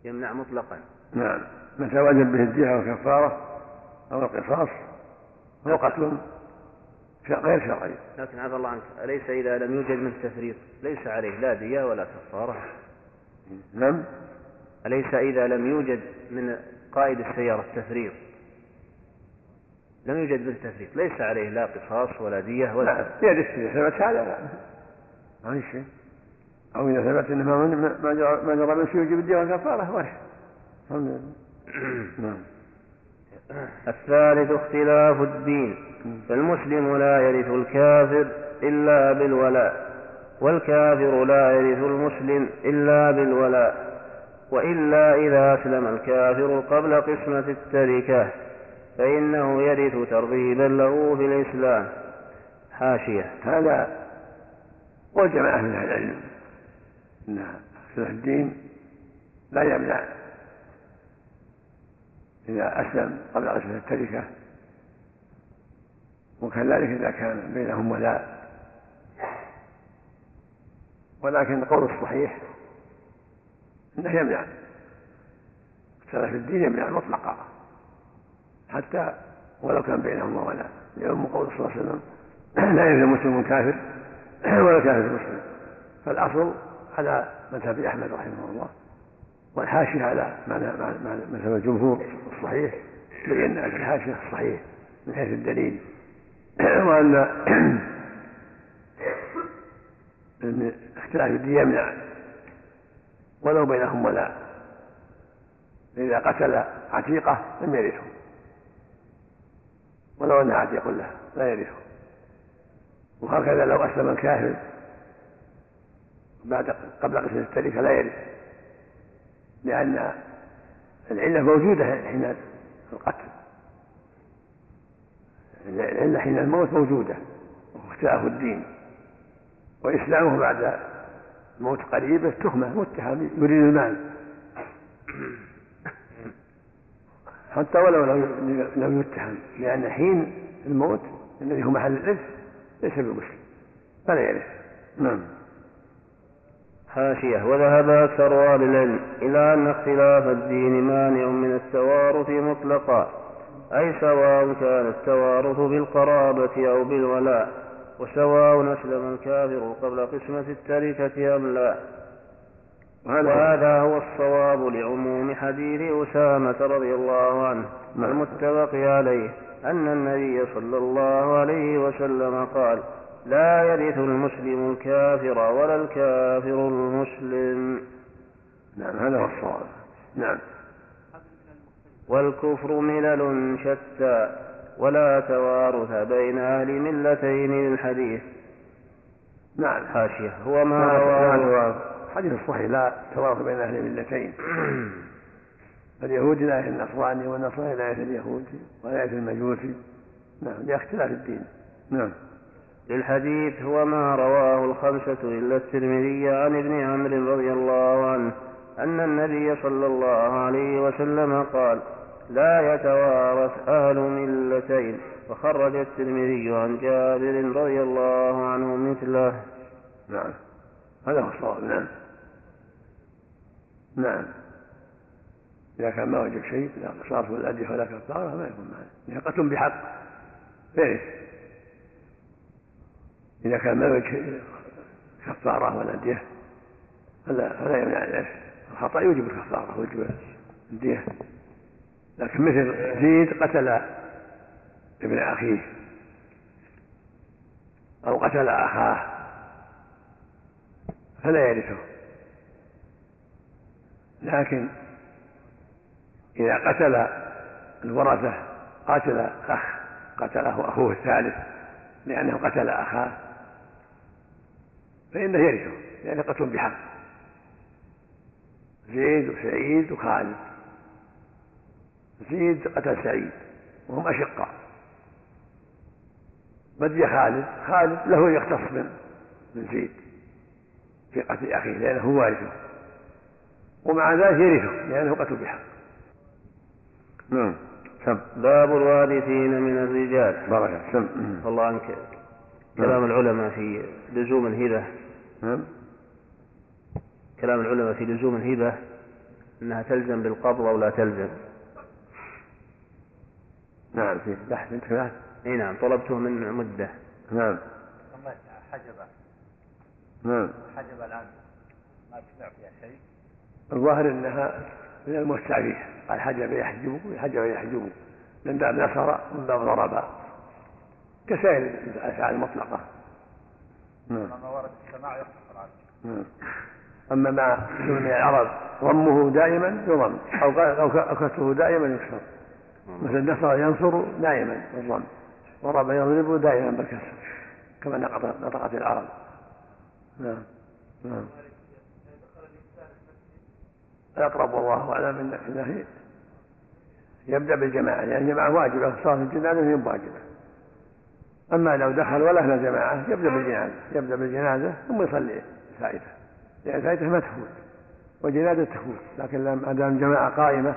يمنع مطلقا. نعم. متى وجب به الدية والكفارة أو القصاص هو قتل شر- غير شرعي. لكن عفى الله عنك أليس إذا لم يوجد منه تفريط ليس عليه لا دية ولا كفارة. نعم. أليس إذا لم يوجد من قائد السيارة تفريط لم يوجد منه تفريط ليس عليه لا قصاص ولا دية ولا لا يرث إذا ثبت هذا لا. ما في شيء. أو إذا ثبت أنه ما من- ما جرى ما جرى من شيء يجب الدية والكفارة ورث الحمد لله. نعم. الثالث اختلاف الدين. فالمسلم لا يرث الكافر إلا بالولاء والكافر لا يرث المسلم إلا بالولاء وإلا إذا أسلم الكافر قبل قسمة التركة فإنه يرث ترغيبا له في الإسلام. حاشية. هذا من أهل العلم. أن الدين لا يمنع إذا أسلم قبل قسمة التركة وكذلك إذا كان بينهم ولاء. ولكن القول الصحيح أنه يمنع. اختلاف الدين يمنع مطلقا. حتى ولو كان بينهما ولاء. لأم قول صلى الله عليه وسلم لا يلزم مسلم كافر ولا كافر مسلم فالأصل على مذهب أحمد رحمه الله. والحاشية على معنى مذهب الجمهور. الصحيح بينا في الحاشية الصحيح من حيث الدليل. وأن أن اختلاف الدين يمنع ولو بينهم ولاء إذا قتل عتيقة لم يرثه. ولو أنها عتيق له لا يرثه. وهكذا لو أسلم الكافر بعد قبل قسم التركة لا يرث لأن العلة موجودة حين القتل. العلة حين الموت موجودة وهو اختلاف الدين. وإسلامه بعد الموت قريبة تهمة متهم يريد المال. حتى ولو لم يتهم لأن حين الموت الذي هو محل الإرث ليس بمسلم فلا يرث. نعم. حاشية وذهب أكثر أهل العلم إلى أن اختلاف الدين مانع من التوارث مطلقا أي سواء كان التوارث بالقرابة أو بالولاء وسواء أسلم الكافر قبل قسمة التركة أم لا وهذا هو الصواب لعموم حديث أسامة رضي الله عنه نعم. المتفق عليه أن النبي صلى الله عليه وسلم قال لا يرث المسلم الكافر ولا الكافر المسلم. نعم هذا هو الصواب. نعم. والكفر ملل شتى ولا توارث بين أهل ملتين للحديث نعم. حاشية هو ما لا- رواه لا- حديث الصحيح لا توافق بين أهل الملتين اليهودي لا يرث النصراني والنصراني لا يرث اليهودي ولا يرث المجوسي. نعم لأختلاف الدين. نعم. للحديث هو ما رواه الخمسة إلا الترمذي عن ابن عمرو رضي الله عنه أن النبي صلى الله عليه وسلم قال لا يتوارث أهل ملتين وخرج الترمذي عن جابر رضي الله عنه مثله. نعم. هذا هو الصواب. نعم. نعم. إذا كان ما وجب شيء لا قصاص ولا أدية ولا كفارة ما يكون معه إذا قتل بحق. يرث إذا كان وجب كفارة ولا أدية فلا فلا يمنع الإرث الخطأ يوجب الكفارة ويوجب الدية. لكن مثل زيد قتل ابن أخيه أو قتل أخاه فلا يرثه. لكن إذا قتل الورثة قاتل أخ قتله أخوه الثالث لأنه قتل أخاه فإنه يرثه لأنه قتل بحق. زيد وسعيد وخالد. زيد قتل سعيد وهم أشقاء. بدي خالد خالد له يختص من بن زيد. في قتل أخيه لأنه هو وارثه ومع ذلك يرثه لأنه قتل بحق. نعم. سم. باب الوارثين من الرجال. بارك سم. الله عنك. كلام العلماء في لزوم الهبة نعم. كلام العلماء في لزوم الهبة أنها تلزم بالقبض أو لا تلزم. نعم في بحث. أنت بحث إي نعم طلبته من مدة. نعم. حجبة. نعم. حجبة الآن ما تسمع فيها شيء؟ الظاهر إنها من الموسع فيها قال حجب يحجب حجب يحجب من باب نصر من باب ضرب. كسائر الأفعال المطلقة. نعم. لما ورد السماع يخطف العبد نعم. أما مع من العرب ضمه دائما يضم أو ك- كسره دائما يكسر. مثل نصر ينصر دائما بالضم ضرب يضرب دائما بالكسر كما نطقت نطقت العرب. نعم. نعم. الأقرب والله أعلم أن أنه يبدأ بالجماعة لأن الجماعة واجبة صلاة الجنازة هي واجبة أما لو دخل ولا جماعة يبدأ بالجنازة يبدأ بالجنازة ثم يصلي فائدة لأن فائدة ما تفوت والجنازة تفوت لكن لما دام الجماعة قائمة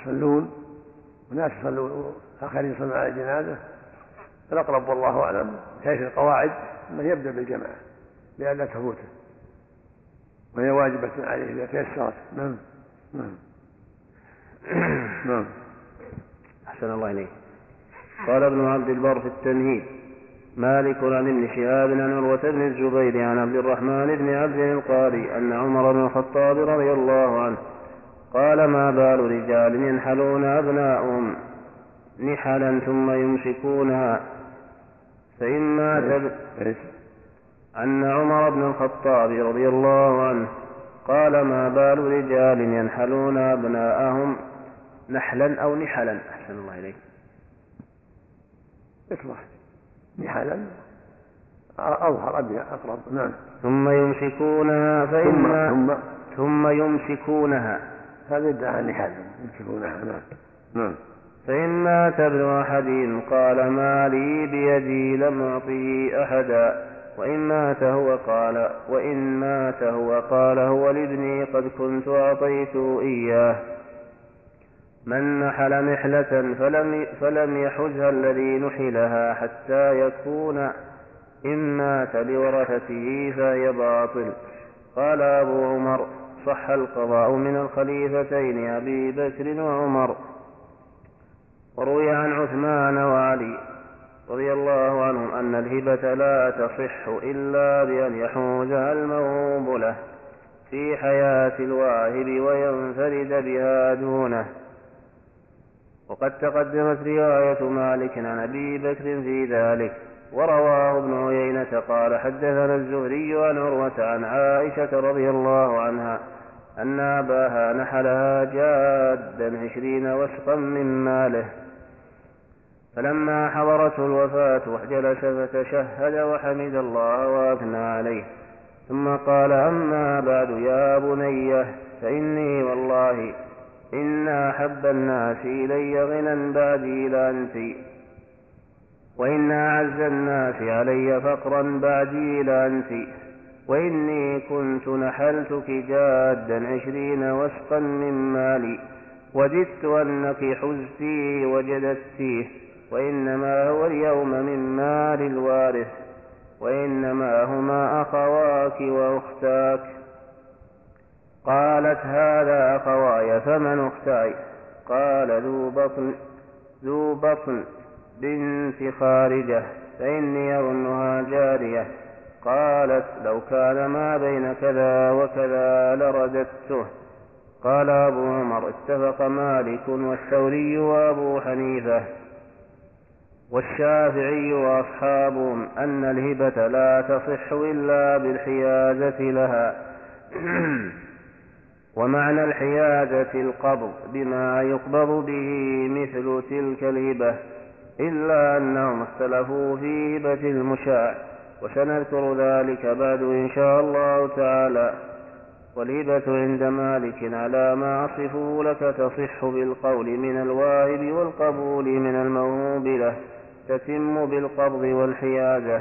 يصلون وناس يصلون آخرين يصلون على الجنازة الأقرب والله أعلم حيث القواعد أنه يبدأ بالجماعة لئلا تفوته وهي واجبة عليه إذا تيسرت. نعم. نعم. نعم. أحسن الله إليك. قال ابن عبد البر في التمهيد مالك عن ابن شهاب عن عروة بن الزبير عن عبد الرحمن بن عبد القاري أن عمر بن الخطاب رضي الله عنه قال ما بال رجال ينحلون أبناؤهم نحلا ثم يمسكونها؟ فإما تب... أن عمر بن الخطاب رضي الله عنه قال ما بال رجال ينحلون أبناءهم نحلا أو نحلا؟ أحسن الله إليك. يصلح نحالا أظهر أقرب. نعم. ثم يمسكونها ثم فإما ثم ثم يمسكونها. هذا يدعى نحالا يمسكونها. نعم. نعم. فإن مات ابن أحدهم قال ما لي بيدي لم أعطه أحدا. وإن مات هو قال وإن مات هو قال هو لابني قد كنت أعطيته إياه. من نحل نحلة فلم فلم يحجها الذي نحلها حتى يكون إن مات لورثته فهي باطل. قال أبو عمر صح القضاء من الخليفتين أبي بكر وعمر. وروي عن عثمان وعلي رضي الله عنهم أن الهبة لا تصح إلا بأن يحوزها الموهوب له في حياة الواهب وينفرد بها دونه. وقد تقدمت رواية مالك عن أبي بكر في ذلك ورواه ابن عيينة قال حدثنا الزهري عن عروة عن عائشة رضي الله عنها أن أباها نحلها جادا عشرين وسقا من ماله. فلما حضرته الوفاة جلس فتشهد وحمد الله وأثنى عليه. ثم قال أما بعد يا بني فإني والله إن أحب الناس إلي غنى بعدي لأنت وإن أعز الناس علي فقرا بعدي لأنت وإني كنت نحلتك جادا عشرين وسقا من مالي وددت أنك حزتيه وجددتيه وإنما هو اليوم من مال الوارث. وإنما هما أخواك وأختاك. قالت هذا أخواي فمن أختاي؟ قال ذو بطن ذو بطن بنت خارجة فإني أظنها جارية. قالت لو كان ما بين كذا وكذا لرددته. قال أبو عمر اتفق مالك والثوري وأبو حنيفة. والشافعي وأصحابهم أن الهبة لا تصح إلا بالحيازة لها. ومعنى الحيازة القبض بما يقبض به مثل تلك الهبة إلا أنهم اختلفوا في هبة المشاع وسنذكر ذلك بعد إن شاء الله تعالى. والهبة عند مالك على ما أصفه لك تصح بالقول من الواهب والقبول من الموهوب له تتم بالقبض والحيازة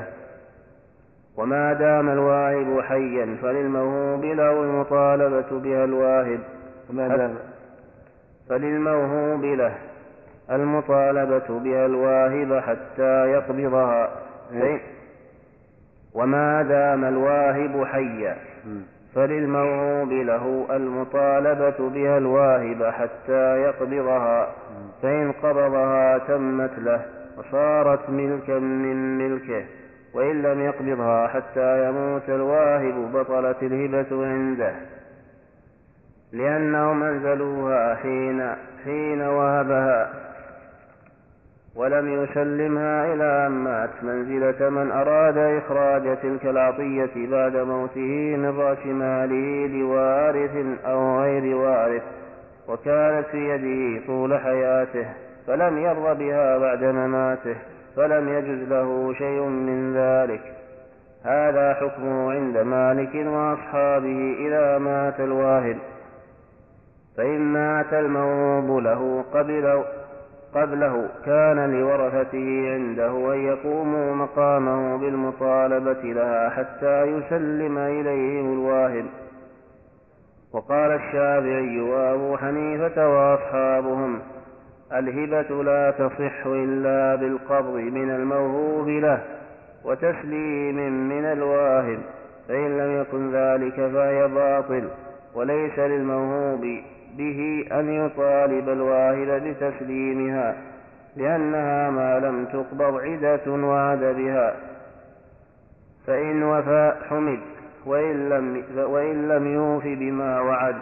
وما دام الواهب حيا فللموهوب له المطالبة بها الواهب وما دام فللموهوب له المطالبة بها الواهب حتى يقبضها. إيه. وما دام الواهب حيا. فللموهوب له المطالبة بها الواهب حتى يقبضها. فإن قبضها تمت له وصارت ملكا من ملكه. وإن لم يقبضها حتى يموت الواهب بطلت الهبة عنده. لأنهم أنزلوها حين حين وهبها ولم يسلمها إلى أن مات. منزلة من أراد إخراج تلك العطية بعد موته من رأس ماله لوارث أو غير وارث وكانت في يده طول حياته فلم يرض بها بعد مماته. فلم يجز له شيء من ذلك. هذا حكمه عند مالك وأصحابه إذا مات الواهب فإن مات الموهوب له قبل قبله كان لورثته عنده أن يقوموا مقامه بالمطالبة لها حتى يسلم إليهم الواهب وقال الشافعي وأبو حنيفة وأصحابهم الهبة لا تصح إلا بالقبض من الموهوب له وتسليم من الواهب فإن لم يكن ذلك فهي باطل وليس للموهوب به أن يطالب الواهب بتسليمها لأنها ما لم تقبض عدة وعد بها. فإن وفى حمد وإن لم, وإن لم يوف بما وعد.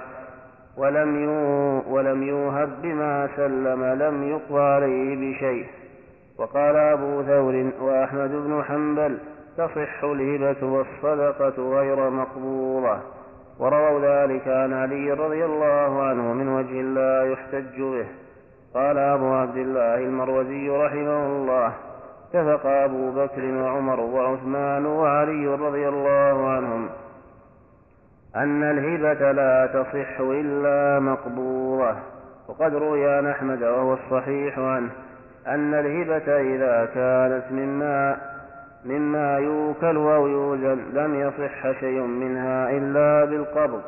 ولم يو ولم يوهب بما سلم لم يقضى عليه بشيء. وقال أبو ثور وأحمد بن حنبل تصح الهبة والصدقة غير مقبوضة ورووا ذلك عن علي رضي الله عنه من وجه لا يحتج به. قال أبو عبد الله المروزي رحمه الله اتفق أبو بكر وعمر وعثمان وعلي رضي الله عنهم أن الهبة لا تصح إلا مقبوضة وقد روي عن أحمد وهو الصحيح عنه أن الهبة إذا كانت مما مما يوكل أو يوزن لم يصح شيء منها إلا بالقبض.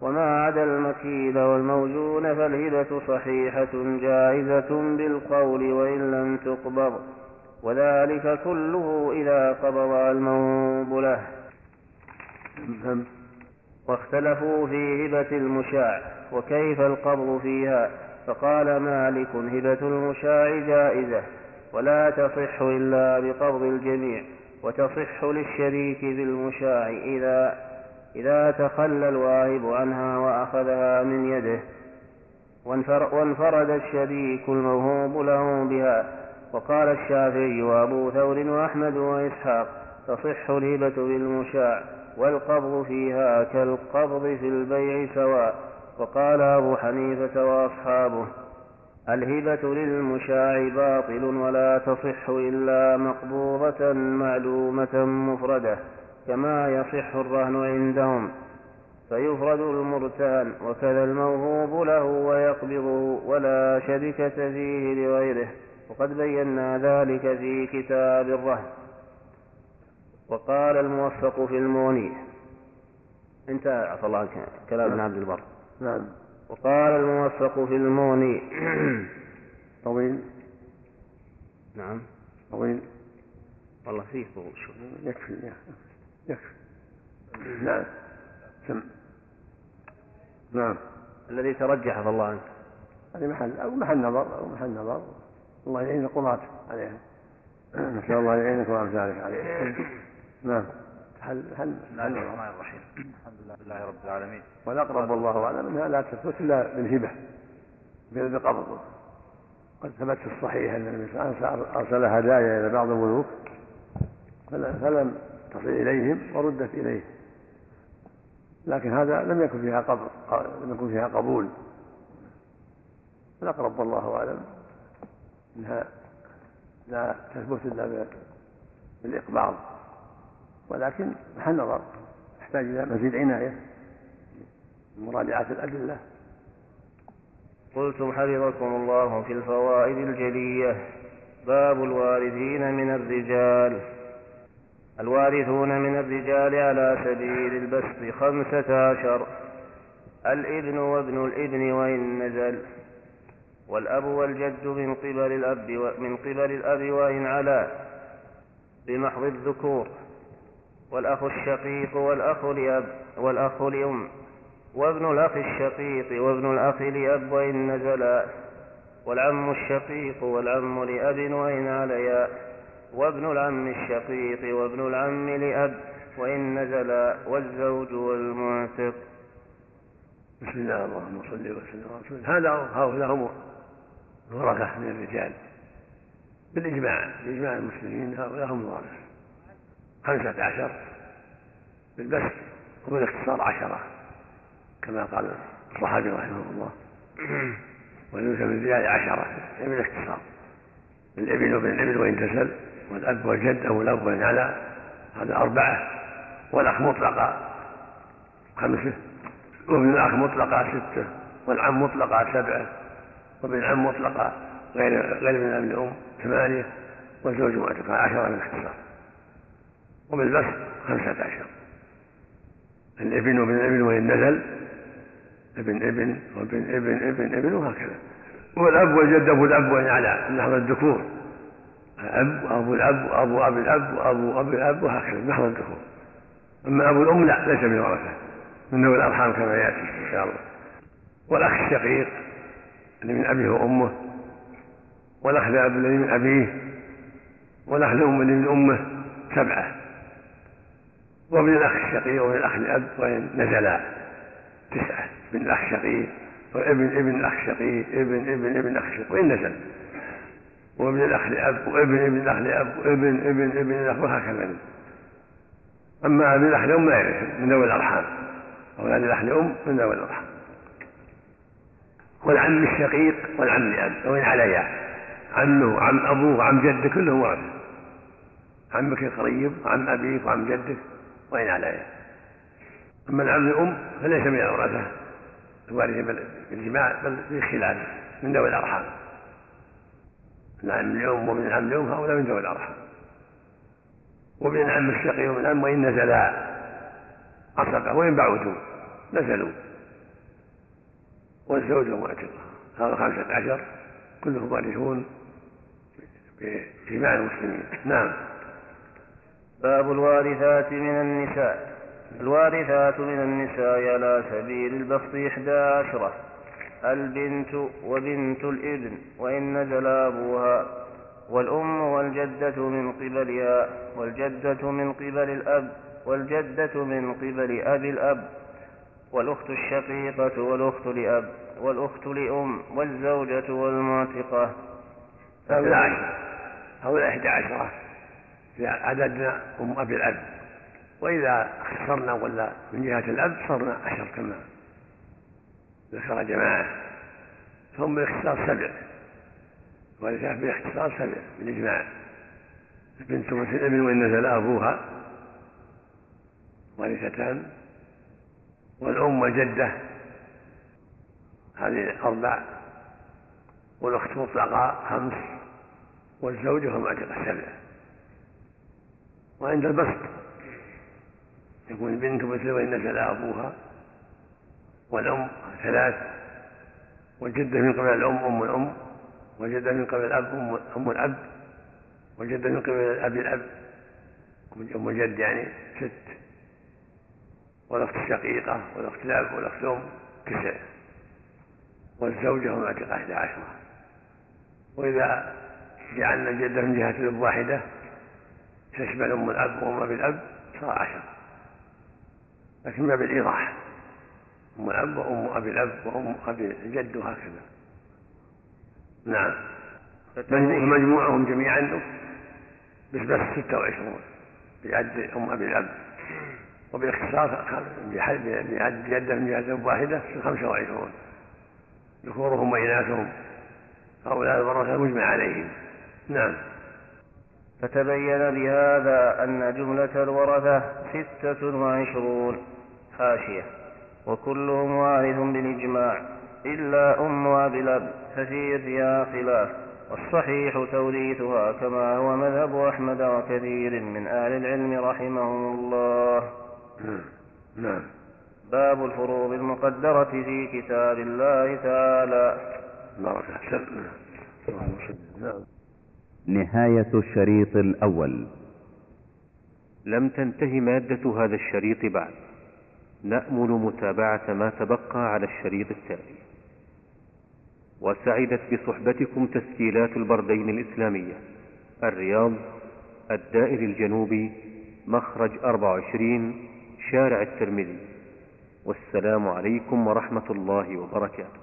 وما عدا المكيل والموزون فالهبة صحيحة جائزة بالقول وإن لم تقبض. وذلك كله إذا قبض الموهوب له نعم. واختلفوا في هبة المشاع وكيف القبض فيها فقال مالك هبة المشاع جائزة ولا تصح إلا بقبض الجميع وتصح للشريك في المشاع إذا إذا تخلى الواهب عنها وأخذها من يده. وانفر- وانفرد الشريك الموهوب له بها وقال الشافعي وأبو ثور وأحمد وإسحاق تصح الهبة بالمشاع. والقبض فيها كالقبض في البيع سواء. وقال أبو حنيفة وأصحابه الهبة للمشاع باطل ولا تصح إلا مقبوضة معلومة مفردة كما يصح الرهن عندهم. فيفرد المرتهن وكذا الموهوب له ويقبضه ولا شركة فيه لغيره. وقد بينا ذلك في كتاب الرهن. وقال الموفق في المغني انتهى عفى الله عنك كلام ابن عبد البر. نعم. وقال الموفق في المغني طويل. نعم. طويل. والله فيه طول شوي. يكفي يكفي. نعم. سم. نعم. الذي ترجح عفى الله عنك. هذه محل أو محل نظر أو محل نظر. الله يعين القضاة عليها. نسأل الله يعينك وأمثالك عليها. نعم. حل حل بسم الله الرحمن الرحيم. الحمد لله لله رب العالمين. والأقرب والله أعلم أنها لا تثبت إلا بالهبة. بل بقبض قد ثبت في الصحيح أن النبي صلى الله عليه وسلم أرسل هدايا إلى بعض الملوك فل- فلم تصل إليهم وردت إليه لكن هذا لم يكن فيها قبض لم يكن فيها قبول. الأقرب والله أعلم أنها لا تثبت إلا ب- بالإقباض. ولكن محل نظر. يحتاج إلى مزيد عناية. مراجعة الأدلة. قلتم حفظكم الله في الفوائد الجلية. باب الوارثين من الرجال. الوارثون من الرجال على سبيل البسط خمسة عشر. الابن وابن الابن وإن نزل. والأب والجد من قبل الأب من قبل الأب وإن علا. بمحض الذكور. والأخ الشقيق والأخ لأب والأخ لأم وابن الأخ الشقيق وابن الأخ لأب وإن نزلا والعم الشقيق والعم لأب وإن عليا وابن العم الشقيق وابن العم لأب وإن نزلا والزوج والمعتق. بسم الله اللهم صل وسلم على رسول هذا هؤلاء هم الورثة من الرجال. بالإجماع بإجماع المسلمين هؤلاء هم الورثة. خمسة عشر بالبسط وبالاختصار عشرة كما قال الصحابي رحمه الله. ويوسف الرجال عشرة يعني بالاختصار الابن وابن الابن وإن تسل والأب والجد أو الأب وإن علا هذا أربعة. والأخ مطلقة خمسة. وابن الأخ مطلقة ستة. والعم مطلقة سبعة. وابن العم مطلقة غير غير من ابن الأم ثمانية. والزوج معتقة عشرة بالاختصار وبالبسط خمسة عشر. الإبن وابن الإبن وإن نزل ابن إبن وابن إبن إبن إبن وهكذا. والأب والجد أبو الأب وإن على نحو الذكور. أب وأبو الأب وأبو أبي الأب وأبو أبي الأب وهكذا نحو الذكور. أما أبو الأم لا ليس من ورثة من ذوي الأرحام كما يأتي إن شاء الله. والأخ الشقيق الذي من أبيه وأمه والأخ الأب الذي من أبيه والأخ الأم الذي من أمه سبعة. وابن الأخ الشقيق وابن الأخ الأب وإن نزلا تسعة. ابن الأخ الشقيق وابن ابن الأخ الشقيق ابن ابن ابن الأخ الشقيق. وإن نزل. وابن الأخ لأب وابن ابن الأخ لأب وابن ابن ابن الأخ وهكذا. أما ابن الأخ لأم لا يرث. من ذوي الأرحام. أولاد الأخ لأم من ذوي الأرحام. والعم الشقيق والعم لأب وإن عليا. عمه وعم أبوه وعم جده كلهم ورثة عمك القريب وعم أبيك وعم جدك. وإن عليا أما العم الأم فليس من الورثة الوارثين بالجماع بل بالخلاف من ذوي الأرحام. العم الأم ومن العم الأم هؤلاء من ذوي الأرحام. ومن العم الشقي ومن العم وإن نزلا عصبة وإن بعدوا نزلوا. والزوج معتقة هذا خمسة عشر كلهم وارثون بجماع المسلمين. نعم. باب الوارثات من النساء. الوارثات من النساء على سبيل البسط إحدى عشرة. البنت وبنت الإبن وإن نزل أبوها. والأم والجدة من قبلها والجدة من قبل الأب والجدة من قبل أبي الأب. والأخت الشقيقة والأخت لأب والأخت لأم والزوجة والمعتقة. هؤلاء عشرة هؤلاء إحدى عشرة. عددنا أم أبي الأب وإذا اختصرنا ولا من جهة الأب صرنا عشر كما ذكر جماعة. فهم بالاختصار سبع. ولذلك بالاختصار سبع بالإجماع. بنت مثل ابن وإن نزل أبوها؟ وارثتان والأم والجدة. هذه أربع. والأخت مطلقة خمس. والزوجة هم معتقة سبع. وعند البسط. يكون البنت مثل وإن نزل أبوها والأم ثلاث والجدة من قبل الأم أم الأم والجدة من قبل الأب أم, الأب والجدة من قبل الأب الأب. أم الجد يعني ست. والأخت الشقيقة والأخت الأب والأخت الأم تسع. والزوجة معتقة إحدى عشرة. وإذا جعلنا الجدة من جهة الأب واحدة تشمل أم الأب وأم أبي الأب صار عشرة لكن ما بالإيضاح. أم الأب وأم أبي الأب وأم أبي الجد وهكذا. نعم. فمجموعهم جميعا بس بس ستة وعشرون بعد أم أبي الأب. وبالاختصار بعد جدة من جهة واحدة خمسة وعشرون. ذكورهم وإناثهم. هؤلاء الورثة مجمع عليهم. نعم. فتبين بهذا أن جملة الورثة ستة وعشرون حاشية وكلهم وارث بالإجماع إلا أم أبي الأب ففي فيها خلاف والصحيح توريثها كما هو مذهب أحمد وكثير من أهل العلم رحمهم الله. نعم. باب الفروض المقدرة في كتاب الله تعالى. بارك صل نعم. نهاية الشريط الأول. لم تنتهي مادة هذا الشريط بعد. نأمل متابعة ما تبقى على الشريط التالي وسعدت بصحبتكم تسجيلات البردين الإسلامية. الرياض الدائر الجنوبي مخرج 24 شارع الترمذي. والسلام عليكم ورحمة الله وبركاته.